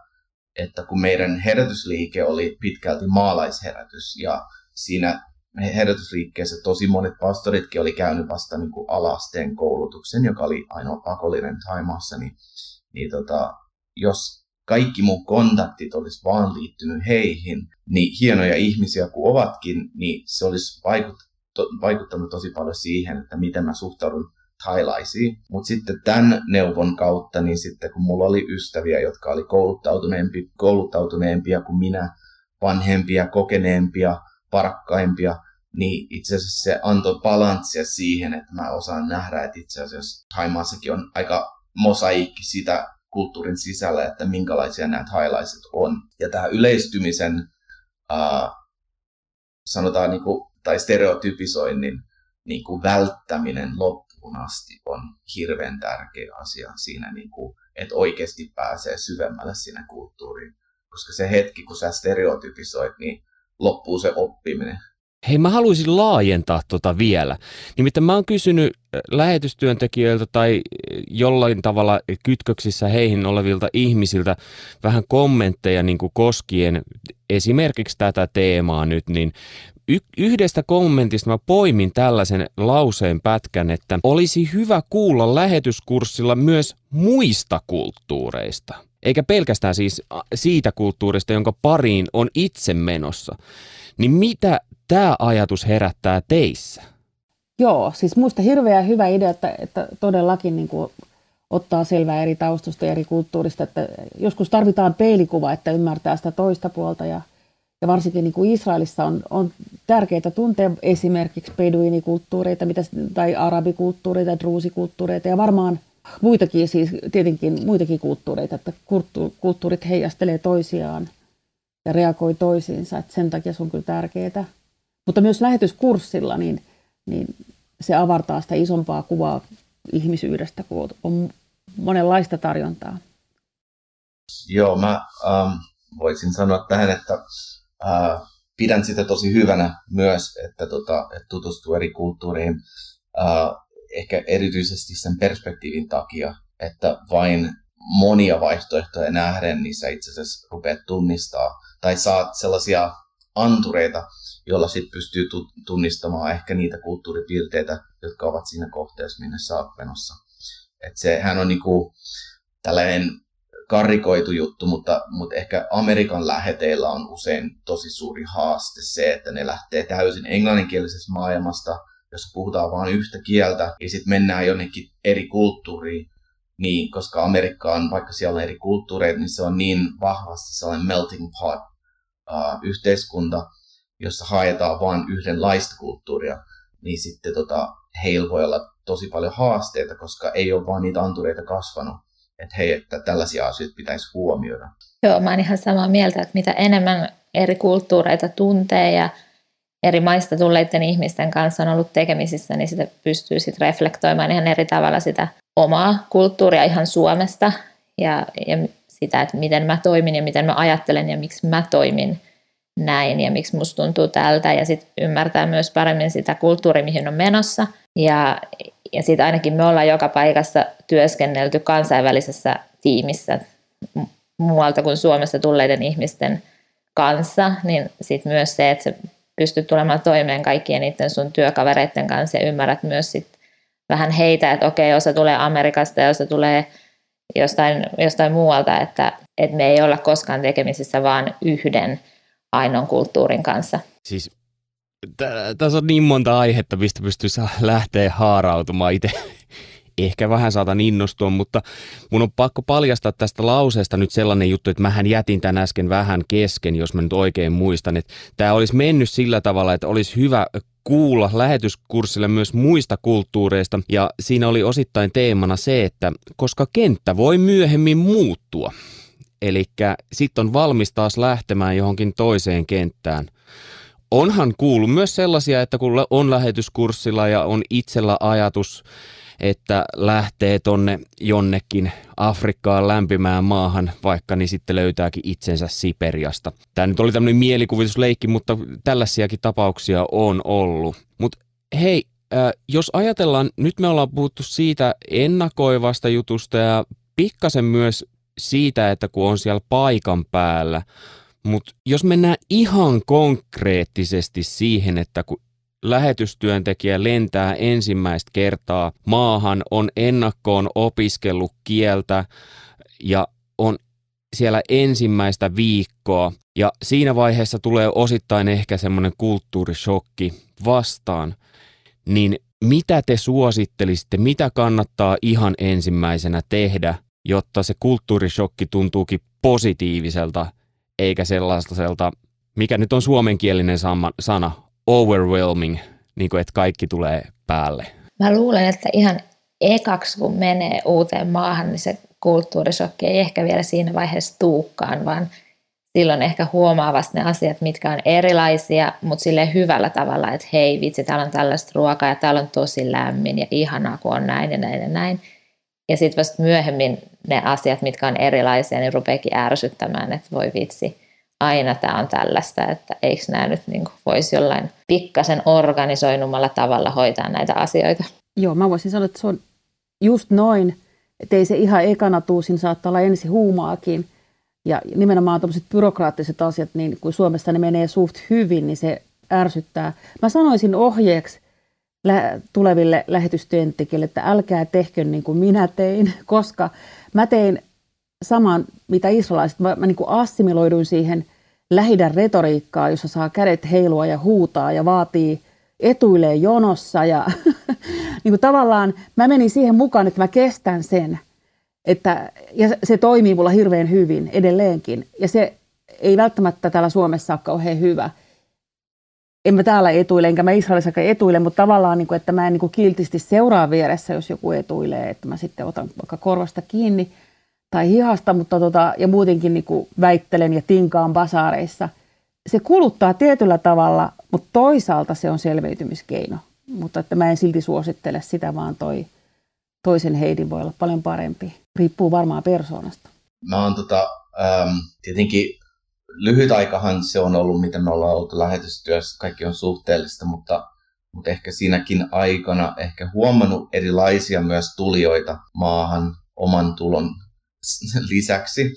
S2: että kun meidän herätysliike oli pitkälti maalaisherätys ja siinä herätysliikkeessä tosi monet pastoritkin oli käynyt vasta niin kuin alasteen koulutuksen, joka oli ainoa pakollinen Taimaassa, niin, niin tota, jos kaikki mun kontaktit olisi vaan liittynyt heihin, niin hienoja ihmisiä kuin ovatkin, niin se olisi vaikuttanut tosi paljon siihen, että miten mä suhtaudun thailaisiin. Mutta sitten tämän neuvon kautta, niin sitten kun mulla oli ystäviä, jotka oli kouluttautuneempia, kouluttautuneempia kuin minä, vanhempia, kokeneempia, parakkaimpia, niin itse asiassa se antoi balanssia siihen, että mä osaan nähdä, että itse asiassa Thaimaassakin on aika mosaikki sitä kulttuurin sisällä, että minkälaisia nämä thailaiset on. Ja tämä yleistymisen, äh, sanotaan, niin kuin, tai stereotypisoinnin niin kuin välttäminen asti on hirveän tärkeä asia siinä, niin kuin, että oikeasti pääsee syvemmälle siinä kulttuuriin. Koska se hetki, kun sä stereotypisoit, niin loppuu se oppiminen.
S1: Hei, mä haluaisin laajentaa tota vielä. Nimittäin mä oon kysynyt lähetystyöntekijöiltä tai jollain tavalla kytköksissä heihin olevilta ihmisiltä vähän kommentteja niin kuin koskien esimerkiksi tätä teemaa nyt, niin y- yhdestä kommentista mä poimin tällaisen lauseen pätkän, että olisi hyvä kuulla lähetyskurssilla myös muista kulttuureista. Eikä pelkästään siis siitä kulttuurista, jonka pariin on itse menossa. Niin mitä tämä ajatus herättää teissä?
S4: Joo, siis muista hirveän hyvä idea, että, että todellakin niin kuin ottaa selvää eri taustoista ja eri kulttuurista, että joskus tarvitaan peilikuva, että ymmärtää sitä toista puolta ja, ja varsinkin niin kuin Israelissa on, on tärkeää tuntea esimerkiksi beduinikulttuureita mitä, tai arabikulttuureita, druusikulttuureita ja varmaan muitakin, siis tietenkin muitakin kulttuureita, että kulttuurit heijastelee toisiaan ja reagoi toisiinsa, että sen takia se on kyllä tärkeää. Mutta myös lähetyskurssilla niin, niin se avartaa sitä isompaa kuvaa ihmisyydestä, kun on monenlaista tarjontaa.
S2: Joo, mä ähm, voisin sanoa tähän, että äh, pidän sitä tosi hyvänä myös, että, tota, että tutustuu eri kulttuuriin, äh, ehkä erityisesti sen perspektiivin takia, että vain monia vaihtoehtoja nähden, niin sä itse asiassa rupeat tunnistaa tai saat sellaisia antureita, jolla sitten pystyy tunnistamaan ehkä niitä kulttuuripiirteitä, jotka ovat siinä kohteessa, minne sä oot menossa. Et sehän on niinku tällainen karikoitu juttu, mutta, mutta ehkä Amerikan läheteillä on usein tosi suuri haaste se, että ne lähtee täysin englanninkielisestä maailmasta, jos puhutaan vain yhtä kieltä, ja sitten mennään jonnekin eri kulttuuriin, niin, koska Amerikka on, vaikka siellä on eri kulttuureita, niin se on niin vahvasti sellainen melting pot uh, yhteiskunta, jossa haetaan vain yhdenlaista kulttuuria, niin sitten tota, heillä voi olla tosi paljon haasteita, koska ei ole vaan niitä antureita kasvanut. Että hei, että tällaisia asioita pitäisi huomioida.
S3: Joo, mä oon ihan samaa mieltä, että mitä enemmän eri kulttuureita tuntee ja eri maista tulleiden ihmisten kanssa on ollut tekemisissä, niin sitä pystyy sitten reflektoimaan ihan eri tavalla sitä omaa kulttuuria ihan Suomesta ja, ja sitä, että miten mä toimin ja miten mä ajattelen ja miksi mä toimin näin ja miksi musta tuntuu tältä ja sitten ymmärtää myös paremmin sitä kulttuuria, mihin on menossa. Ja, ja sitten ainakin me ollaan joka paikassa työskennelty kansainvälisessä tiimissä muualta kuin Suomesta tulleiden ihmisten kanssa, niin sitten myös se, että sä pystyt tulemaan toimeen kaikkien niiden sun työkavereiden kanssa ja ymmärrät myös sit vähän heitä, että okei, osa tulee Amerikasta ja osa tulee jostain, jostain muualta, että, että me ei olla koskaan tekemisissä vaan yhden ainoan kulttuurin kanssa.
S1: Siis tässä on niin monta aihetta, mistä pystyisi lähteä haarautumaan itse. Ehkä vähän saatan innostua, mutta mun on pakko paljastaa tästä lauseesta nyt sellainen juttu, että mähän jätin tämän äsken vähän kesken, jos mä nyt oikein muistan. Että tämä olisi mennyt sillä tavalla, että olisi hyvä kuulla lähetyskurssille myös muista kulttuureista ja siinä oli osittain teemana se, että koska kenttä voi myöhemmin muuttua, Eli sitten on valmis taas lähtemään johonkin toiseen kenttään. Onhan kuullut myös sellaisia, että kun on lähetyskurssilla ja on itsellä ajatus, että lähtee tonne jonnekin Afrikkaan lämpimään maahan, vaikka niin sitten löytääkin itsensä Siperiasta. Tämä nyt oli tämmöinen mielikuvitusleikki, mutta tällaisiakin tapauksia on ollut. Mutta hei, äh, jos ajatellaan, nyt me ollaan puhuttu siitä ennakoivasta jutusta ja pikkasen myös siitä, että kun on siellä paikan päällä, mutta jos mennään ihan konkreettisesti siihen, että kun lähetystyöntekijä lentää ensimmäistä kertaa. Maahan, on ennakkoon opiskellut kieltä ja on siellä ensimmäistä viikkoa. Ja siinä vaiheessa tulee osittain ehkä semmoinen kulttuurishokki vastaan, niin mitä te suosittelisitte, mitä kannattaa ihan ensimmäisenä tehdä, jotta se kulttuurishokki tuntuukin positiiviselta, eikä sellaiselta, mikä nyt on suomenkielinen sana, overwhelming, niin kuin että kaikki tulee päälle?
S3: Mä luulen, että ihan ekaksi kun menee uuteen maahan, niin se kulttuurisokki ei ehkä vielä siinä vaiheessa tuukkaan, vaan silloin ehkä huomaa ne asiat, mitkä on erilaisia, mutta sille hyvällä tavalla, että hei vitsi, täällä on tällaista ruokaa ja täällä on tosi lämmin ja ihanaa, kun on näin ja näin ja näin. Ja sitten vasta myöhemmin ne asiat, mitkä on erilaisia, niin rupeekin ärsyttämään, että voi vitsi, aina tämä on tällaista, että eikö nämä nyt niin voisi jollain pikkasen organisoinumalla tavalla hoitaa näitä asioita.
S4: Joo, mä voisin sanoa, että se on just noin, että ei se ihan ekana tuu, siinä saattaa olla ensi huumaakin. Ja nimenomaan tuollaiset byrokraattiset asiat, niin kun Suomessa ne menee suht hyvin, niin se ärsyttää. Mä sanoisin ohjeeksi lä- tuleville lähetystyöntekijöille, että älkää tehkö niin kuin minä tein, koska mä tein saman, mitä israelaiset, mä, mä niin kuin assimiloiduin siihen lähidän retoriikkaa, jossa saa kädet heilua ja huutaa ja vaatii etuilee jonossa ja niin kuin tavallaan mä menin siihen mukaan, että mä kestän sen. Että, ja se toimii mulla hirveän hyvin edelleenkin. Ja se ei välttämättä täällä Suomessa ole kauhean hyvä. En mä täällä etuile, enkä mä Israelissakaan etuile, mutta tavallaan, niin kuin, että mä en niin kuin kiltisti seuraa vieressä, jos joku etuilee, että mä sitten otan vaikka korvasta kiinni – tai hihasta, mutta tota, ja muutenkin niin kuin väittelen ja tinkaan basaareissa. Se kuluttaa tietyllä tavalla, mutta toisaalta se on selviytymiskeino. Mutta että mä en silti suosittele sitä, vaan toi toisen heidin voi olla paljon parempi. Riippuu varmaan persoonasta.
S2: Mä oon tota, ähm, tietenkin lyhyt aikahan se on ollut, miten me ollaan oltu lähetystyössä, kaikki on suhteellista, mutta, mutta ehkä siinäkin aikana ehkä huomannut erilaisia myös tulijoita maahan oman tulon lisäksi.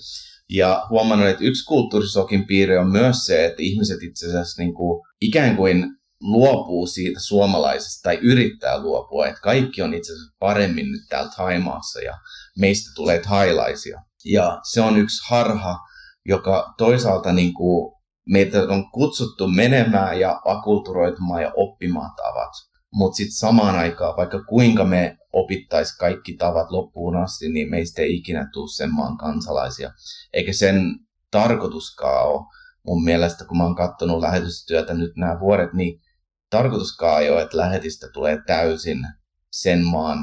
S2: Ja huomannut, että yksi kulttuurisokin piirre on myös se, että ihmiset itse asiassa niin kuin, ikään kuin luopuu siitä suomalaisesta tai yrittää luopua, että kaikki on itse asiassa paremmin nyt täällä Taimaassa ja meistä tulee thailaisia. Ja se on yksi harha, joka toisaalta niin kuin, meitä on kutsuttu menemään ja akulturoitumaan ja oppimaan tavat. Mutta sitten samaan aikaan, vaikka kuinka me opittaisi kaikki tavat loppuun asti, niin meistä ei ikinä tule sen maan kansalaisia. Eikä sen tarkoituskaan ole. Mun mielestä, kun mä oon katsonut lähetystyötä nyt nämä vuodet, niin tarkoituskaan ei ole, että lähetistä tulee täysin sen maan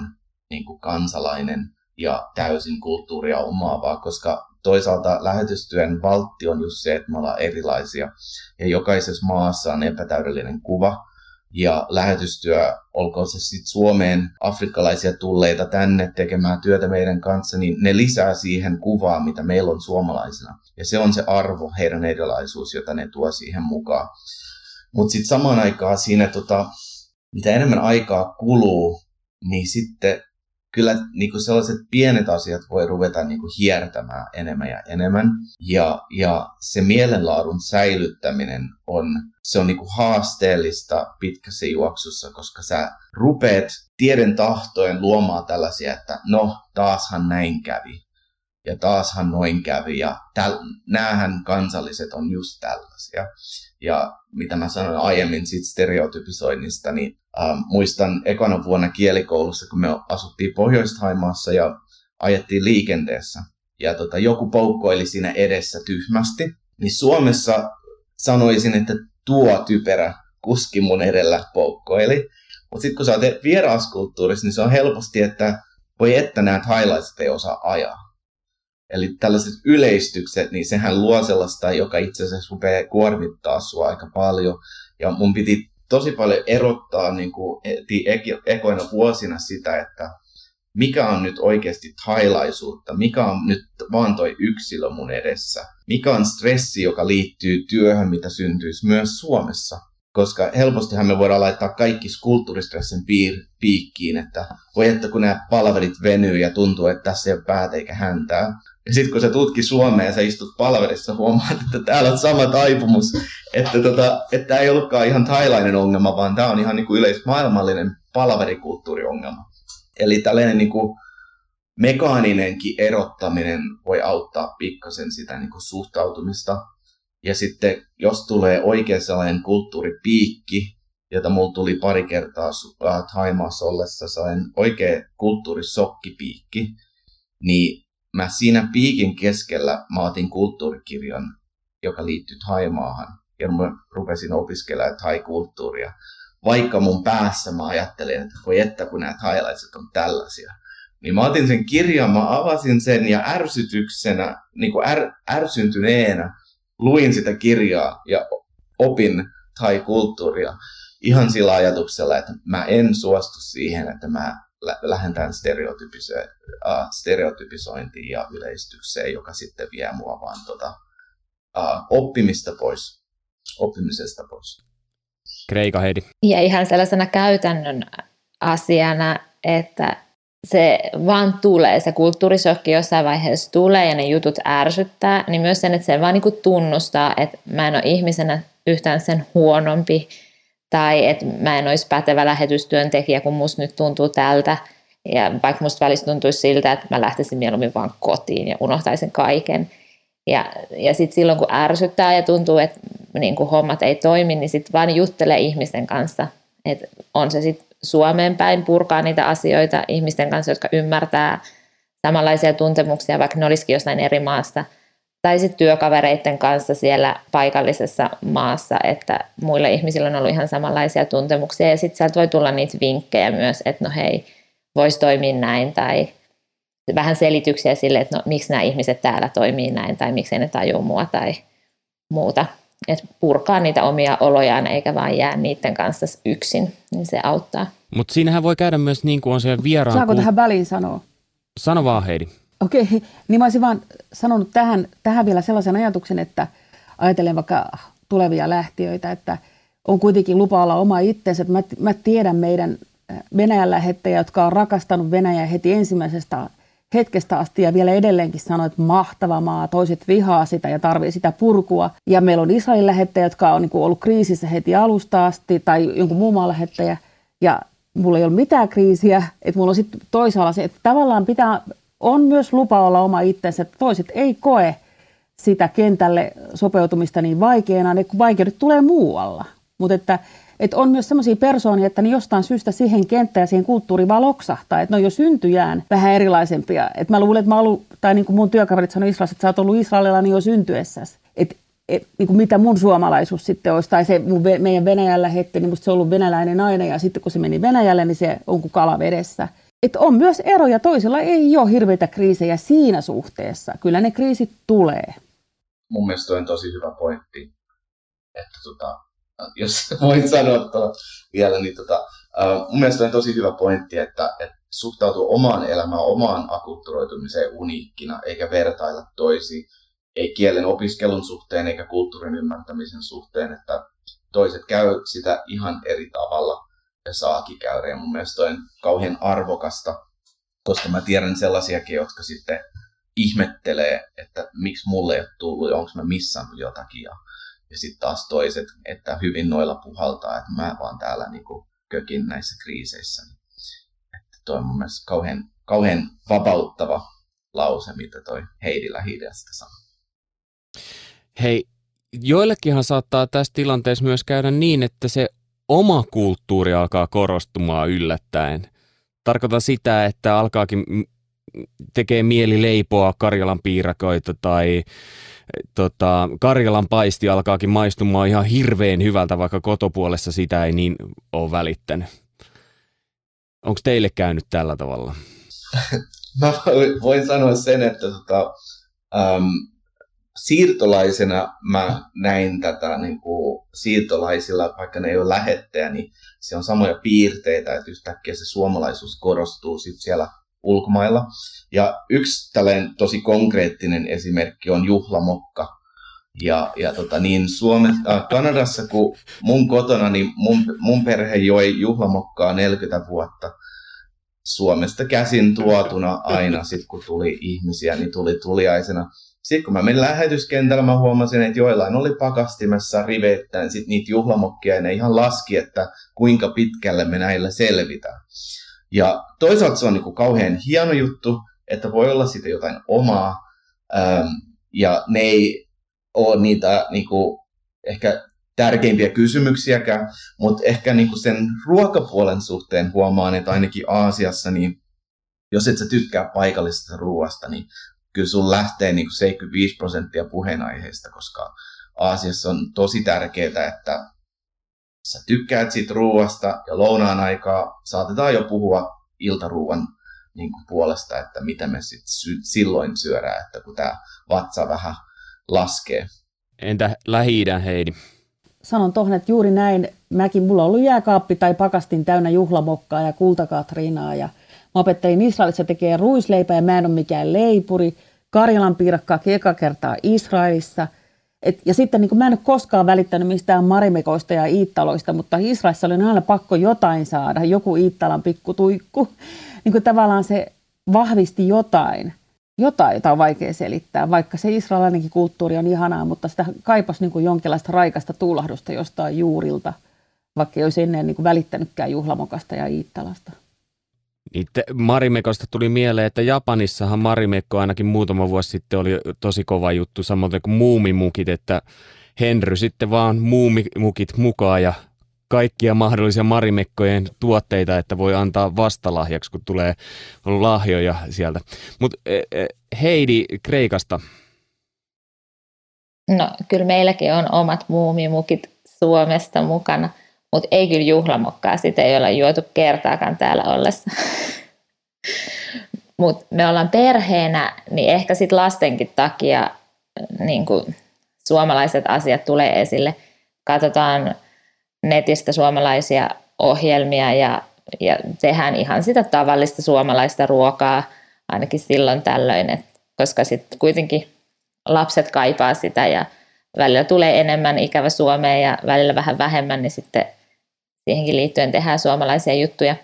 S2: niin kuin kansalainen ja täysin kulttuuria omaavaa, koska toisaalta lähetystyön valtti on just se, että me ollaan erilaisia ja jokaisessa maassa on epätäydellinen kuva ja lähetystyö, olkoon se sitten Suomeen afrikkalaisia tulleita tänne tekemään työtä meidän kanssa, niin ne lisää siihen kuvaa, mitä meillä on suomalaisena. Ja se on se arvo, heidän erilaisuus, jota ne tuo siihen mukaan. Mutta sitten samaan aikaan siinä, tota, mitä enemmän aikaa kuluu, niin sitten kyllä niin kuin sellaiset pienet asiat voi ruveta niin kuin hiertämään enemmän ja enemmän. Ja, ja se mielenlaadun säilyttäminen on, se on niin kuin haasteellista pitkässä juoksussa, koska sä rupeat tieden tahtojen luomaan tällaisia, että no taashan näin kävi. Ja taashan noin kävi ja täl, näähän kansalliset on just tällaisia. Ja mitä mä sanoin aiemmin siitä stereotypisoinnista, niin äh, muistan ekana vuonna kielikoulussa, kun me asuttiin Pohjois-Haimaassa ja ajettiin liikenteessä. Ja tota, joku poukkoili siinä edessä tyhmästi. Niin Suomessa sanoisin, että tuo typerä kuski mun edellä poukkoili. Mutta sitten kun sä oot vieraskulttuurissa, niin se on helposti, että voi että nämä thailaiset ei osaa ajaa. Eli tällaiset yleistykset, niin sehän luo sellaista, joka itse asiassa rupeaa kuormittaa sua aika paljon. Ja mun piti tosi paljon erottaa niin kuin ekoina vuosina sitä, että mikä on nyt oikeasti thailaisuutta, mikä on nyt vaan toi yksilö mun edessä, mikä on stressi, joka liittyy työhön, mitä syntyisi myös Suomessa. koska helpostihan me voidaan laittaa kaikki kulttuuristressin piir, piikkiin, että voi että kun nämä palvelit venyy ja tuntuu, että tässä ei ole päätä eikä häntää. Ja sitten kun sä tutki Suomeen ja sä istut palvelissa, huomaat, että täällä on sama taipumus, että, tota, että ei ollutkaan ihan thailainen ongelma, vaan tämä on ihan niin kuin yleismaailmallinen palaverikulttuuriongelma. Eli tällainen niin kuin mekaaninenkin erottaminen voi auttaa pikkasen sitä niin kuin suhtautumista ja sitten jos tulee oikein sellainen kulttuuripiikki, jota mulla tuli pari kertaa äh, Thaimaassa ollessa, sain oikein kulttuurisokkipiikki, niin mä siinä piikin keskellä mä otin kulttuurikirjan, joka liittyy Haimaahan, ja mä rupesin opiskelemaan thai-kulttuuria. Vaikka mun päässä mä ajattelin, että voi että kun nämä thailaiset on tällaisia. Niin mä otin sen kirjan, mä avasin sen ja ärsytyksenä, niin kuin är, ärsyntyneenä, luin sitä kirjaa ja opin thai-kulttuuria ihan sillä ajatuksella, että mä en suostu siihen, että mä lähden tämän uh, stereotypisointiin ja yleistykseen, joka sitten vie mua vaan tota, uh, oppimista pois, oppimisesta pois.
S1: Kreika Heidi.
S3: Ja ihan sellaisena käytännön asiana, että se vaan tulee, se kulttuurisokki jossain vaiheessa tulee ja ne jutut ärsyttää, niin myös sen, että se vaan niin tunnustaa, että mä en ole ihmisenä yhtään sen huonompi tai että mä en olisi pätevä lähetystyöntekijä, kun musta nyt tuntuu tältä. Ja vaikka musta välistä tuntuisi siltä, että mä lähtisin mieluummin vaan kotiin ja unohtaisin kaiken. Ja, ja sitten silloin, kun ärsyttää ja tuntuu, että niin kuin hommat ei toimi, niin sitten vaan juttelee ihmisten kanssa. Että on se sitten Suomeen päin purkaa niitä asioita ihmisten kanssa, jotka ymmärtää samanlaisia tuntemuksia, vaikka ne olisikin jostain eri maasta. Tai sitten työkavereiden kanssa siellä paikallisessa maassa, että muilla ihmisillä on ollut ihan samanlaisia tuntemuksia. Ja sitten sieltä voi tulla niitä vinkkejä myös, että no hei, voisi toimia näin. Tai vähän selityksiä sille, että no miksi nämä ihmiset täällä toimii näin, tai miksi ne tajuu mua tai muuta että purkaa niitä omia olojaan eikä vaan jää niiden kanssa yksin, niin se auttaa.
S1: Mutta siinähän voi käydä myös niin kuin on se vieraan...
S4: Saako ku... tähän väliin sanoa?
S1: Sano vaan Heidi.
S4: Okei, okay. niin mä olisin vaan sanonut tähän, tähän vielä sellaisen ajatuksen, että ajatellen vaikka tulevia lähtiöitä, että on kuitenkin lupa olla oma itsensä. Mä, mä tiedän meidän Venäjän lähettäjä, jotka on rakastanut Venäjää heti ensimmäisestä hetkestä asti ja vielä edelleenkin sanoo, että mahtava maa, toiset vihaa sitä ja tarvii sitä purkua. Ja meillä on Israelin lähettäjä, jotka on niin ollut kriisissä heti alusta asti tai jonkun muun maan lähettäjä ja mulla ei ole mitään kriisiä, että mulla on sitten toisaalla se, että tavallaan pitää, on myös lupa olla oma itsensä, toiset ei koe sitä kentälle sopeutumista niin vaikeana, ne vaikeudet tulee muualla. Mutta että että on myös sellaisia persoonia, että ne jostain syystä siihen kenttään ja siihen kulttuuriin vaan loksahtaa. Että ne on jo syntyjään vähän erilaisempia. Että mä luulen, että mä ollut, tai niin kuin mun työkaverit sanoivat Israelissa, että sä oot ollut Israelilla niin jo syntyessäsi. Että et, niin kuin mitä mun suomalaisuus sitten olisi, tai se mun, meidän Venäjällä hette, niin musta se on ollut venäläinen nainen, ja sitten kun se meni Venäjälle, niin se on kuin kala vedessä. Että on myös eroja, toisilla ei ole hirveitä kriisejä siinä suhteessa. Kyllä ne kriisit tulee.
S2: Mun mielestä on tosi hyvä pointti, että tota, jos voin sanoa tuo vielä, niin tota, mun mielestä on tosi hyvä pointti, että, että suhtautuu omaan elämään, omaan akultturoitumiseen uniikkina, eikä vertailla toisiin, ei kielen opiskelun suhteen eikä kulttuurin ymmärtämisen suhteen, että toiset käy sitä ihan eri tavalla saakin käydä. Ja mun mielestä on kauhean arvokasta, koska mä tiedän sellaisiakin, jotka sitten ihmettelee, että miksi mulle ei ole tullut ja onko mä missannut jotakin. Ja ja sitten taas toiset, että hyvin noilla puhaltaa, että mä vaan täällä niin kuin kökin näissä kriiseissä. Että toi on mun mielestä kauhean, kauhean vapauttava lause, mitä toi Heidi Lähideasta sanoi.
S1: Hei, joillekinhan saattaa tässä tilanteessa myös käydä niin, että se oma kulttuuri alkaa korostumaan yllättäen. Tarkoitan sitä, että alkaakin tekee mieli leipoa Karjalan piirakoita tai tota, Karjalan paisti alkaakin maistumaan ihan hirveän hyvältä, vaikka kotopuolessa sitä ei niin ole välittänyt. Onko teille käynyt tällä tavalla?
S2: Mä voin sanoa sen, että tota, um, siirtolaisena mä näin tätä niin kuin siirtolaisilla, vaikka ne ei ole lähettäjä, niin se on samoja piirteitä, että yhtäkkiä se suomalaisuus korostuu sit siellä ulkomailla. Ja yksi tällainen tosi konkreettinen esimerkki on juhlamokka. Ja, ja tota, niin Suomessa, äh, Kanadassa, kun mun kotona, niin mun, mun perhe joi juhlamokkaa 40 vuotta Suomesta käsin tuotuna aina, sit kun tuli ihmisiä, niin tuli tuliaisena. Sitten kun mä menin lähetyskentällä, mä huomasin, että joillain oli pakastimessa riveittäin sit niitä juhlamokkia, ja ne ihan laski, että kuinka pitkälle me näillä selvitään. Ja toisaalta se on niin kuin kauhean hieno juttu, että voi olla siitä jotain omaa, ähm, ja ne ei ole niitä niin kuin, ehkä tärkeimpiä kysymyksiäkään, mutta ehkä niin kuin sen ruokapuolen suhteen huomaan, että ainakin Aasiassa, niin jos et sä tykkää paikallisesta ruoasta, niin kyllä sun lähtee niin kuin 75 prosenttia puheenaiheesta, koska Aasiassa on tosi tärkeää, että sä tykkäät siitä ruoasta ja lounaan aikaa saatetaan jo puhua iltaruuan niin kuin puolesta, että mitä me sit sy- silloin syödään, että kun tämä vatsa vähän laskee.
S1: Entä lähi Heidi?
S4: Sanon tuohon, että juuri näin. Mäkin, mulla on ollut jääkaappi tai pakastin täynnä juhlamokkaa ja kultakatrinaa ja mä opettelin Israelissa tekee ruisleipää ja mä en ole mikään leipuri. Karjalan piirakkaa eka kertaa Israelissa. Et, ja sitten niin mä en ole koskaan välittänyt mistään marimekoista ja iittaloista, mutta Israelissa oli aina pakko jotain saada, joku iittalan pikkutuikku. Niin kuin tavallaan se vahvisti jotain jotain, jota on vaikea selittää, vaikka se israelilainenkin kulttuuri on ihanaa, mutta sitä kaipas niin jonkinlaista raikasta tuulahdusta jostain juurilta, vaikka ei olisi ennen niin välittänytkään juhlamokasta ja iittalasta.
S1: Niin Marimekosta tuli mieleen, että Japanissahan Marimekko ainakin muutama vuosi sitten oli tosi kova juttu, samoin kuin muumimukit, että Henry sitten vaan muumimukit mukaan ja kaikkia mahdollisia Marimekkojen tuotteita, että voi antaa vastalahjaksi, kun tulee lahjoja sieltä. Mutta e, e, Heidi Kreikasta.
S3: No kyllä meilläkin on omat muumimukit Suomesta mukana, mutta ei kyllä juhlamokkaa, sitä ei ole juotu kertaakaan täällä ollessa. mutta me ollaan perheenä, niin ehkä sitten lastenkin takia niin suomalaiset asiat tulee esille. Katsotaan netistä suomalaisia ohjelmia ja, ja tehdään ihan sitä tavallista suomalaista ruokaa ainakin silloin tällöin, et, koska sitten kuitenkin lapset kaipaa sitä ja välillä tulee enemmän ikävä Suomeen ja välillä vähän vähemmän, niin sitten siihenkin liittyen tehdään suomalaisia juttuja.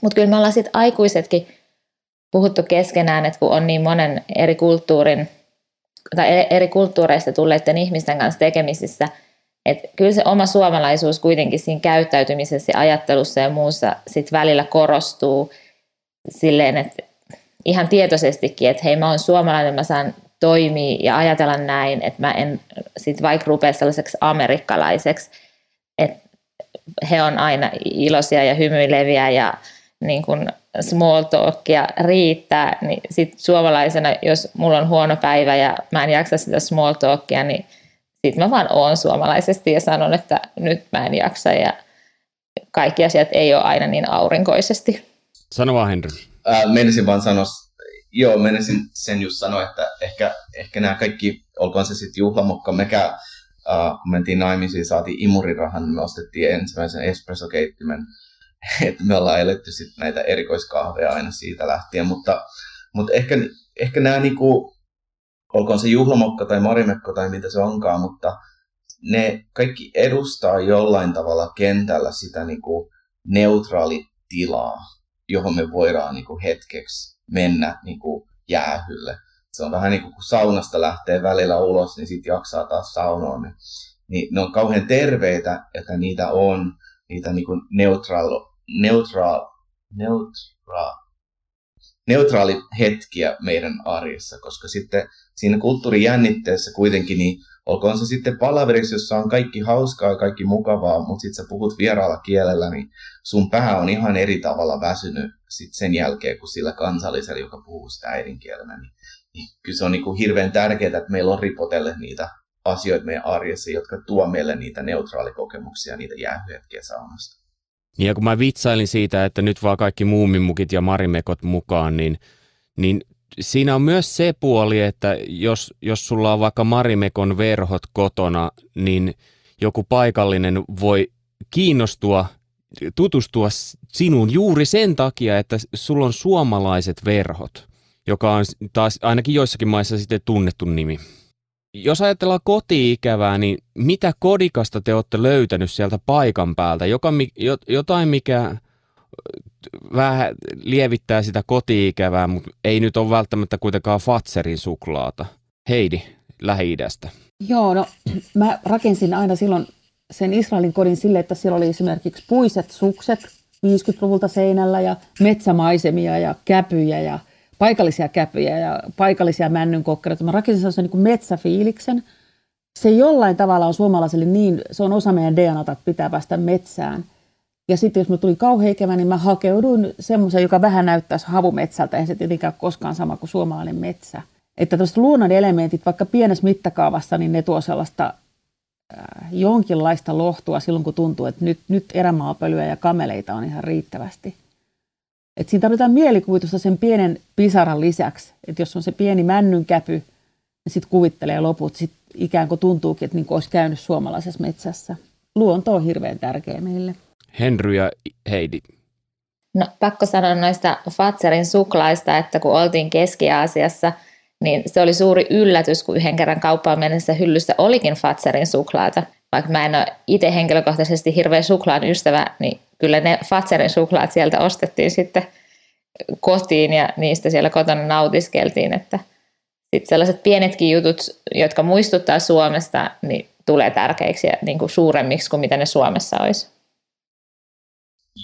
S3: Mutta kyllä me ollaan sitten aikuisetkin puhuttu keskenään, että kun on niin monen eri kulttuurin tai eri kulttuureista tulleiden ihmisten kanssa tekemisissä – et kyllä se oma suomalaisuus kuitenkin siinä käyttäytymisessä ja ajattelussa ja muussa sit välillä korostuu silleen, että ihan tietoisestikin, että hei mä oon suomalainen, mä saan toimia ja ajatella näin, että mä en sit vaikka rupea sellaiseksi amerikkalaiseksi, että he on aina iloisia ja hymyileviä ja niin kuin small talkia riittää, niin sit suomalaisena, jos mulla on huono päivä ja mä en jaksa sitä small talkia, niin sitten mä vaan oon suomalaisesti ja sanon, että nyt mä en jaksa ja kaikki asiat ei ole aina niin aurinkoisesti.
S1: Sano vaan Henry.
S2: Äh, menisin vaan sanoa, joo, menisin sen just sanoa, että ehkä, ehkä nämä kaikki, olkoon se sitten juhlamokka, mekä kun mentiin naimisiin, saatiin imurirahan, me ostettiin ensimmäisen espressokeittimen, että me ollaan eletty sitten näitä erikoiskahveja aina siitä lähtien, mutta, mutta ehkä, ehkä nämä niinku, olkoon se juhlamokka tai marimekko tai mitä se onkaan, mutta ne kaikki edustaa jollain tavalla kentällä sitä niin kuin neutraalitilaa, johon me voidaan niin kuin hetkeksi mennä niin kuin jäähylle. Se on vähän niin kuin kun saunasta lähtee välillä ulos, niin sitten jaksaa taas saunoon. Niin, niin ne on kauhean terveitä, että niitä on, niitä niin kuin neutral, neutral, neutral, neutraali hetkiä meidän arjessa, koska sitten siinä kulttuurijännitteessä kuitenkin, niin olkoon se sitten palaverissa, jossa on kaikki hauskaa ja kaikki mukavaa, mutta sitten sä puhut vieraalla kielellä, niin sun pää on ihan eri tavalla väsynyt sit sen jälkeen kuin sillä kansallisella, joka puhuu sitä äidinkielenä. Niin, niin kyllä se on niin kuin hirveän tärkeää, että meillä on ripotelle niitä asioita meidän arjessa, jotka tuo meille niitä neutraalikokemuksia, niitä jäähyhetkiä saunasta.
S1: Ja kun mä vitsailin siitä, että nyt vaan kaikki muumimukit ja marimekot mukaan, niin, niin siinä on myös se puoli, että jos, jos sulla on vaikka marimekon verhot kotona, niin joku paikallinen voi kiinnostua, tutustua sinuun juuri sen takia, että sulla on suomalaiset verhot, joka on taas ainakin joissakin maissa sitten tunnettu nimi. jos ajatellaan koti-ikävää, niin mitä kodikasta te olette löytänyt sieltä paikan päältä? Joka, jotain, mikä vähän lievittää sitä koti-ikävää, mutta ei nyt ole välttämättä kuitenkaan Fatserin suklaata. Heidi, Lähi-idästä.
S4: Joo, no mä rakensin aina silloin sen Israelin kodin sille, että siellä oli esimerkiksi puiset sukset 50-luvulta seinällä ja metsämaisemia ja käpyjä ja paikallisia käpyjä ja paikallisia männynkokkereita. Mä rakensin sellaisen niin metsäfiiliksen. Se jollain tavalla on suomalaiselle niin, se on osa meidän DNAta, että pitää päästä metsään. Ja sitten jos mä tuli kauhean kevään, niin mä hakeuduin semmoisen, joka vähän näyttäisi havumetsältä. Ei se tietenkään koskaan sama kuin suomalainen metsä. Että tuosta luonnon elementit, vaikka pienessä mittakaavassa, niin ne tuo sellaista äh, jonkinlaista lohtua silloin, kun tuntuu, että nyt, nyt erämaapölyä ja kameleita on ihan riittävästi. Et siinä tarvitaan mielikuvitusta sen pienen pisaran lisäksi. Että jos on se pieni männynkäpy, niin sitten kuvittelee loput. Sitten ikään kuin tuntuukin, että niin kuin olisi käynyt suomalaisessa metsässä. Luonto on hirveän tärkeä meille.
S1: Henry ja Heidi.
S3: No pakko sanoa noista Fatserin suklaista, että kun oltiin Keski-Aasiassa, niin se oli suuri yllätys, kun yhden kerran kauppaan mennessä hyllyssä olikin Fatserin suklaata. Vaikka mä en ole itse henkilökohtaisesti hirveä suklaan ystävä, niin kyllä ne Fatserin suklaat sieltä ostettiin sitten kotiin ja niistä siellä kotona nautiskeltiin, että sitten sellaiset pienetkin jutut, jotka muistuttaa Suomesta, niin tulee tärkeiksi ja niin kuin suuremmiksi kuin mitä ne Suomessa olisi.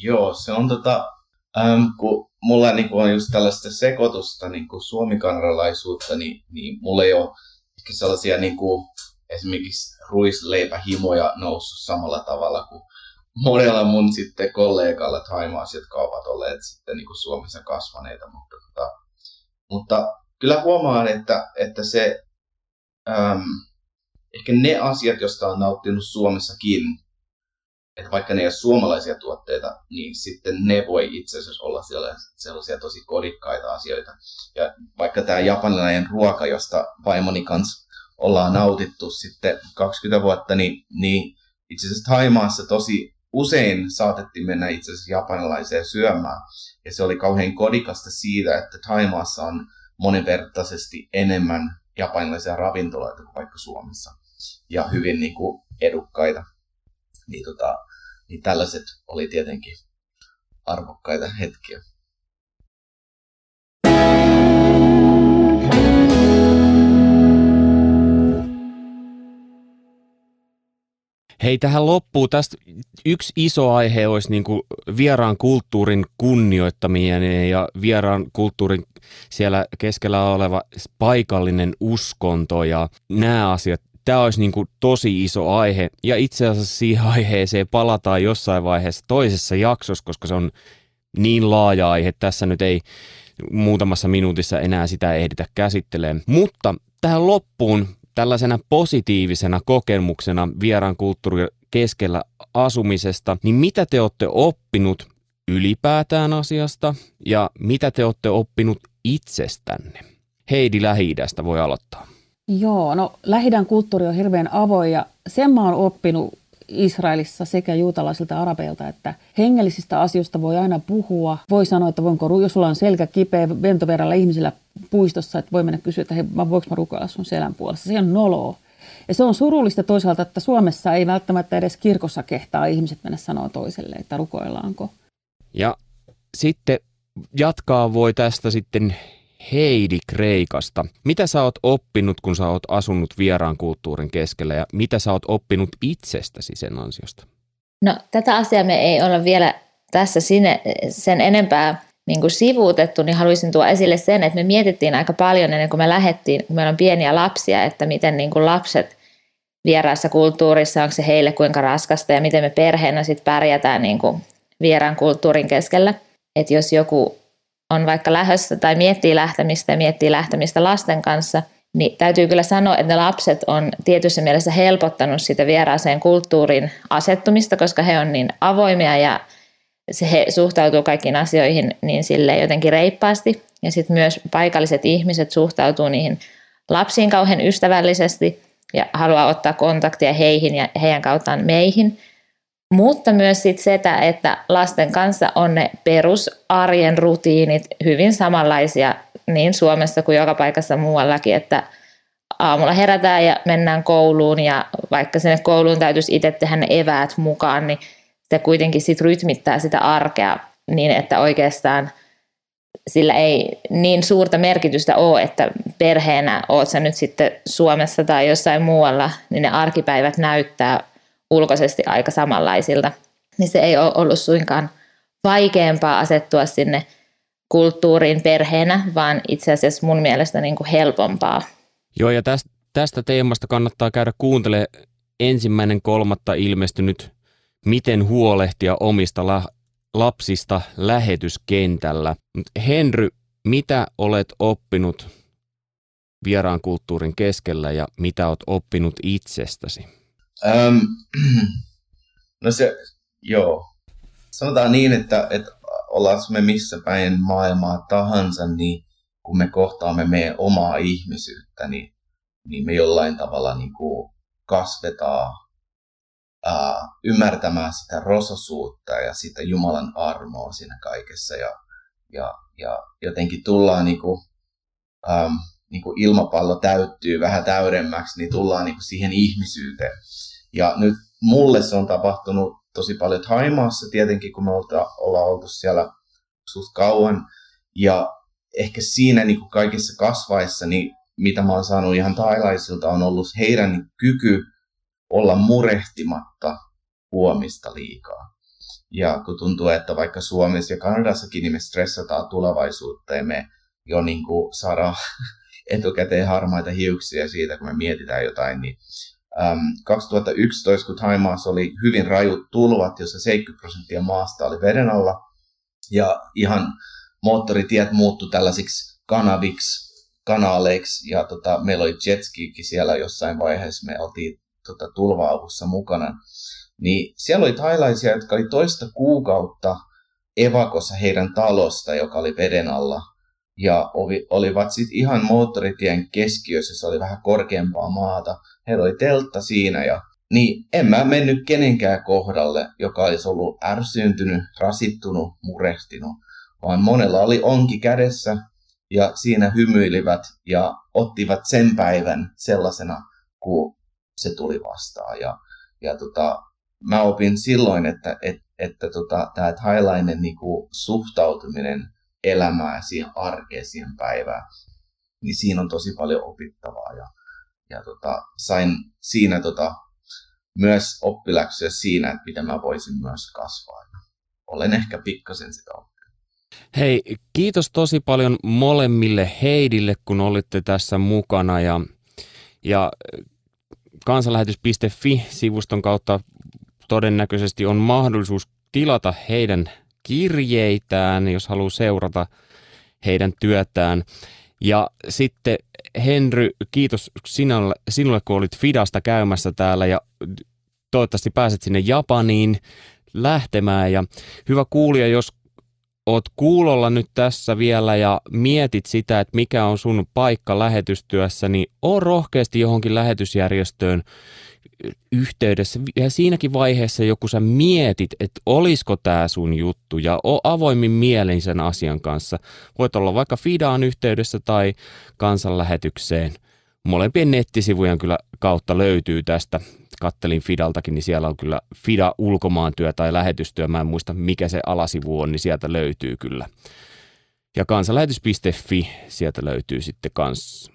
S2: Joo, se on tota, ähm, kun mulla niin kuin on just tällaista sekoitusta niin kuin suomikanadalaisuutta, niin, niin mulla ei ole sellaisia niin kuin, esimerkiksi ruisleipähimoja noussut samalla tavalla kuin monella mun sitten kollegalla Taimaassa, jotka ovat olleet sitten niin kuin Suomessa kasvaneita. Mutta, tota, mutta kyllä huomaan, että, että se, äm, ehkä ne asiat, joista on nauttinut Suomessakin, että vaikka ne ei ole suomalaisia tuotteita, niin sitten ne voi itse asiassa olla sellaisia tosi kodikkaita asioita. Ja vaikka tämä japanilainen ruoka, josta vaimoni kanssa ollaan nautittu sitten 20 vuotta, niin, niin itse asiassa Taimaassa tosi usein saatettiin mennä itse asiassa japanilaiseen syömään. Ja se oli kauhean kodikasta siitä, että Taimaassa on monivertaisesti enemmän japanilaisia ravintoloita kuin vaikka Suomessa. Ja hyvin niin kuin edukkaita. Niin, tota, niin tällaiset oli tietenkin arvokkaita hetkiä.
S1: Hei, tähän loppuu tästä yksi iso aihe olisi niin kuin vieraan kulttuurin kunnioittaminen ja vieraan kulttuurin siellä keskellä oleva paikallinen uskonto ja nämä asiat. Tämä olisi niin kuin tosi iso aihe ja itse asiassa siihen aiheeseen palataan jossain vaiheessa toisessa jaksossa, koska se on niin laaja aihe. Tässä nyt ei muutamassa minuutissa enää sitä ehditä käsittelemään. Mutta tähän loppuun tällaisena positiivisena kokemuksena vieraan kulttuurin keskellä asumisesta, niin mitä te olette oppinut ylipäätään asiasta ja mitä te olette oppinut itsestänne? Heidi lähi voi aloittaa.
S4: Joo, no lähi kulttuuri on hirveän avoin ja sen mä oon oppinut Israelissa sekä juutalaisilta arabeilta, että hengellisistä asioista voi aina puhua. Voi sanoa, että voinko, jos sulla on selkä kipeä ventoverällä ihmisillä puistossa, että voi mennä kysyä, että hei, voinko mä rukoilla sun selän puolesta. Se on noloa. Ja se on surullista toisaalta, että Suomessa ei välttämättä edes kirkossa kehtaa ihmiset mennä sanoa toiselle, että rukoillaanko.
S1: Ja sitten jatkaa voi tästä sitten Heidi Kreikasta. Mitä sä oot oppinut, kun sä oot asunut vieraan kulttuurin keskellä ja mitä sä oot oppinut itsestäsi sen ansiosta?
S3: No tätä asiaa me ei olla vielä tässä sinne, sen enempää niin kuin sivuutettu, niin haluaisin tuoda esille sen, että me mietittiin aika paljon ennen kuin me lähdettiin, kun meillä on pieniä lapsia, että miten niin kuin lapset vieraassa kulttuurissa, onko se heille kuinka raskasta ja miten me perheenä sitten pärjätään niin kuin vieraan kulttuurin keskellä. Että jos joku on vaikka lähdössä tai miettii lähtemistä ja miettii lähtemistä lasten kanssa, niin täytyy kyllä sanoa, että ne lapset on tietyssä mielessä helpottanut sitä vieraaseen kulttuurin asettumista, koska he on niin avoimia ja se he suhtautuu kaikkiin asioihin niin sille jotenkin reippaasti. Ja sitten myös paikalliset ihmiset suhtautuu niihin lapsiin kauhean ystävällisesti ja haluaa ottaa kontaktia heihin ja heidän kauttaan meihin. Mutta myös sit sitä, että lasten kanssa on ne perusarjen rutiinit hyvin samanlaisia niin Suomessa kuin joka paikassa muuallakin, että aamulla herätään ja mennään kouluun ja vaikka sinne kouluun täytyisi itse tehdä ne eväät mukaan, niin se kuitenkin sit rytmittää sitä arkea niin, että oikeastaan sillä ei niin suurta merkitystä ole, että perheenä oot sä nyt sitten Suomessa tai jossain muualla, niin ne arkipäivät näyttää ulkoisesti aika samanlaisilta. Niin se ei ole ollut suinkaan vaikeampaa asettua sinne kulttuuriin perheenä, vaan itse asiassa mun mielestä niin kuin helpompaa.
S1: Joo, ja tästä, tästä teemasta kannattaa käydä kuuntele ensimmäinen kolmatta ilmestynyt Miten huolehtia omista la- lapsista lähetyskentällä. Henry, mitä olet oppinut vieraan kulttuurin keskellä ja mitä olet oppinut itsestäsi?
S2: Um, no se, joo. Sanotaan niin, että, että ollaan me missä päin maailmaa tahansa, niin kun me kohtaamme meidän omaa ihmisyyttä, niin, niin me jollain tavalla niin kuin kasvetaan ää, ymmärtämään sitä rososuutta ja sitä Jumalan armoa siinä kaikessa. Ja, ja, ja jotenkin tullaan niin kuin, äm, niin kuin ilmapallo täyttyy vähän täydemmäksi, niin tullaan niin kuin siihen ihmisyyteen. Ja nyt mulle se on tapahtunut tosi paljon Haimaassa tietenkin, kun me ollaan oltu siellä suht kauan. Ja ehkä siinä niin kuin kaikissa kasvaissa, niin mitä mä oon saanut ihan tailaisilta, on ollut heidän kyky olla murehtimatta huomista liikaa. Ja kun tuntuu, että vaikka Suomessa ja Kanadassakin niin me stressataan tulevaisuutta ja me jo niin kuin saadaan etukäteen harmaita hiuksia siitä, kun me mietitään jotain, niin äm, 2011, kun Taimaassa oli hyvin rajut tulvat, jossa 70 prosenttia maasta oli veden alla, ja ihan moottoritiet muuttu tällaisiksi kanaviksi, kanaaleiksi, ja tota, meillä oli jetskiikin siellä jossain vaiheessa, me oltiin tota, tulva-avussa mukana, niin siellä oli thailaisia, jotka oli toista kuukautta evakossa heidän talosta, joka oli veden alla, ja olivat sitten ihan moottoritien keskiössä, se oli vähän korkeampaa maata. Heillä oli teltta siinä ja niin en mä mennyt kenenkään kohdalle, joka olisi ollut ärsyyntynyt, rasittunut, murehtinut, vaan monella oli onki kädessä ja siinä hymyilivät ja ottivat sen päivän sellaisena, kun se tuli vastaan. Ja, ja tota, mä opin silloin, että, että, että tota, tämä thailainen niinku, suhtautuminen elämään, siihen arkeen, siihen päivään, niin siinä on tosi paljon opittavaa. Ja, ja tota, sain siinä tota, myös oppiläksyä siinä, että mitä mä voisin myös kasvaa. Ja olen ehkä pikkasen sitä oppinut.
S1: Hei, kiitos tosi paljon molemmille Heidille, kun olitte tässä mukana ja, ja kansanlähetys.fi-sivuston kautta todennäköisesti on mahdollisuus tilata heidän kirjeitään, jos haluaa seurata heidän työtään. Ja sitten Henry, kiitos sinulle, sinulle, kun olit Fidasta käymässä täällä ja toivottavasti pääset sinne Japaniin lähtemään. Ja hyvä kuulija, jos oot kuulolla nyt tässä vielä ja mietit sitä, että mikä on sun paikka lähetystyössä, niin on rohkeasti johonkin lähetysjärjestöön yhteydessä ja siinäkin vaiheessa joku sä mietit, että olisiko tämä sun juttu ja o avoimin mielin sen asian kanssa. Voit olla vaikka Fidaan yhteydessä tai kansanlähetykseen. Molempien nettisivujen kyllä kautta löytyy tästä. Kattelin Fidaltakin, niin siellä on kyllä Fida ulkomaantyö tai lähetystyö. Mä en muista mikä se alasivu on, niin sieltä löytyy kyllä. Ja kansanlähetys.fi, sieltä löytyy sitten kans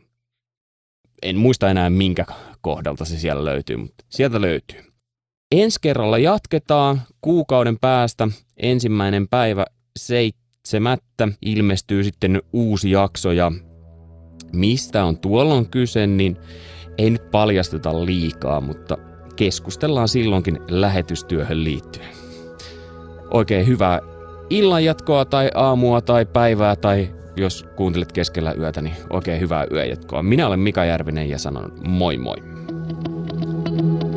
S1: en muista enää minkä kohdalta se siellä löytyy, mutta sieltä löytyy. Ensi kerralla jatketaan kuukauden päästä. Ensimmäinen päivä seitsemättä ilmestyy sitten uusi jakso ja mistä on tuolloin kyse, niin ei nyt paljasteta liikaa, mutta keskustellaan silloinkin lähetystyöhön liittyen. Oikein hyvää illanjatkoa tai aamua tai päivää tai jos kuuntelet keskellä yötä, niin oikein hyvää yöjatkoa. Minä olen Mika Järvinen ja sanon moi moi. Thank you.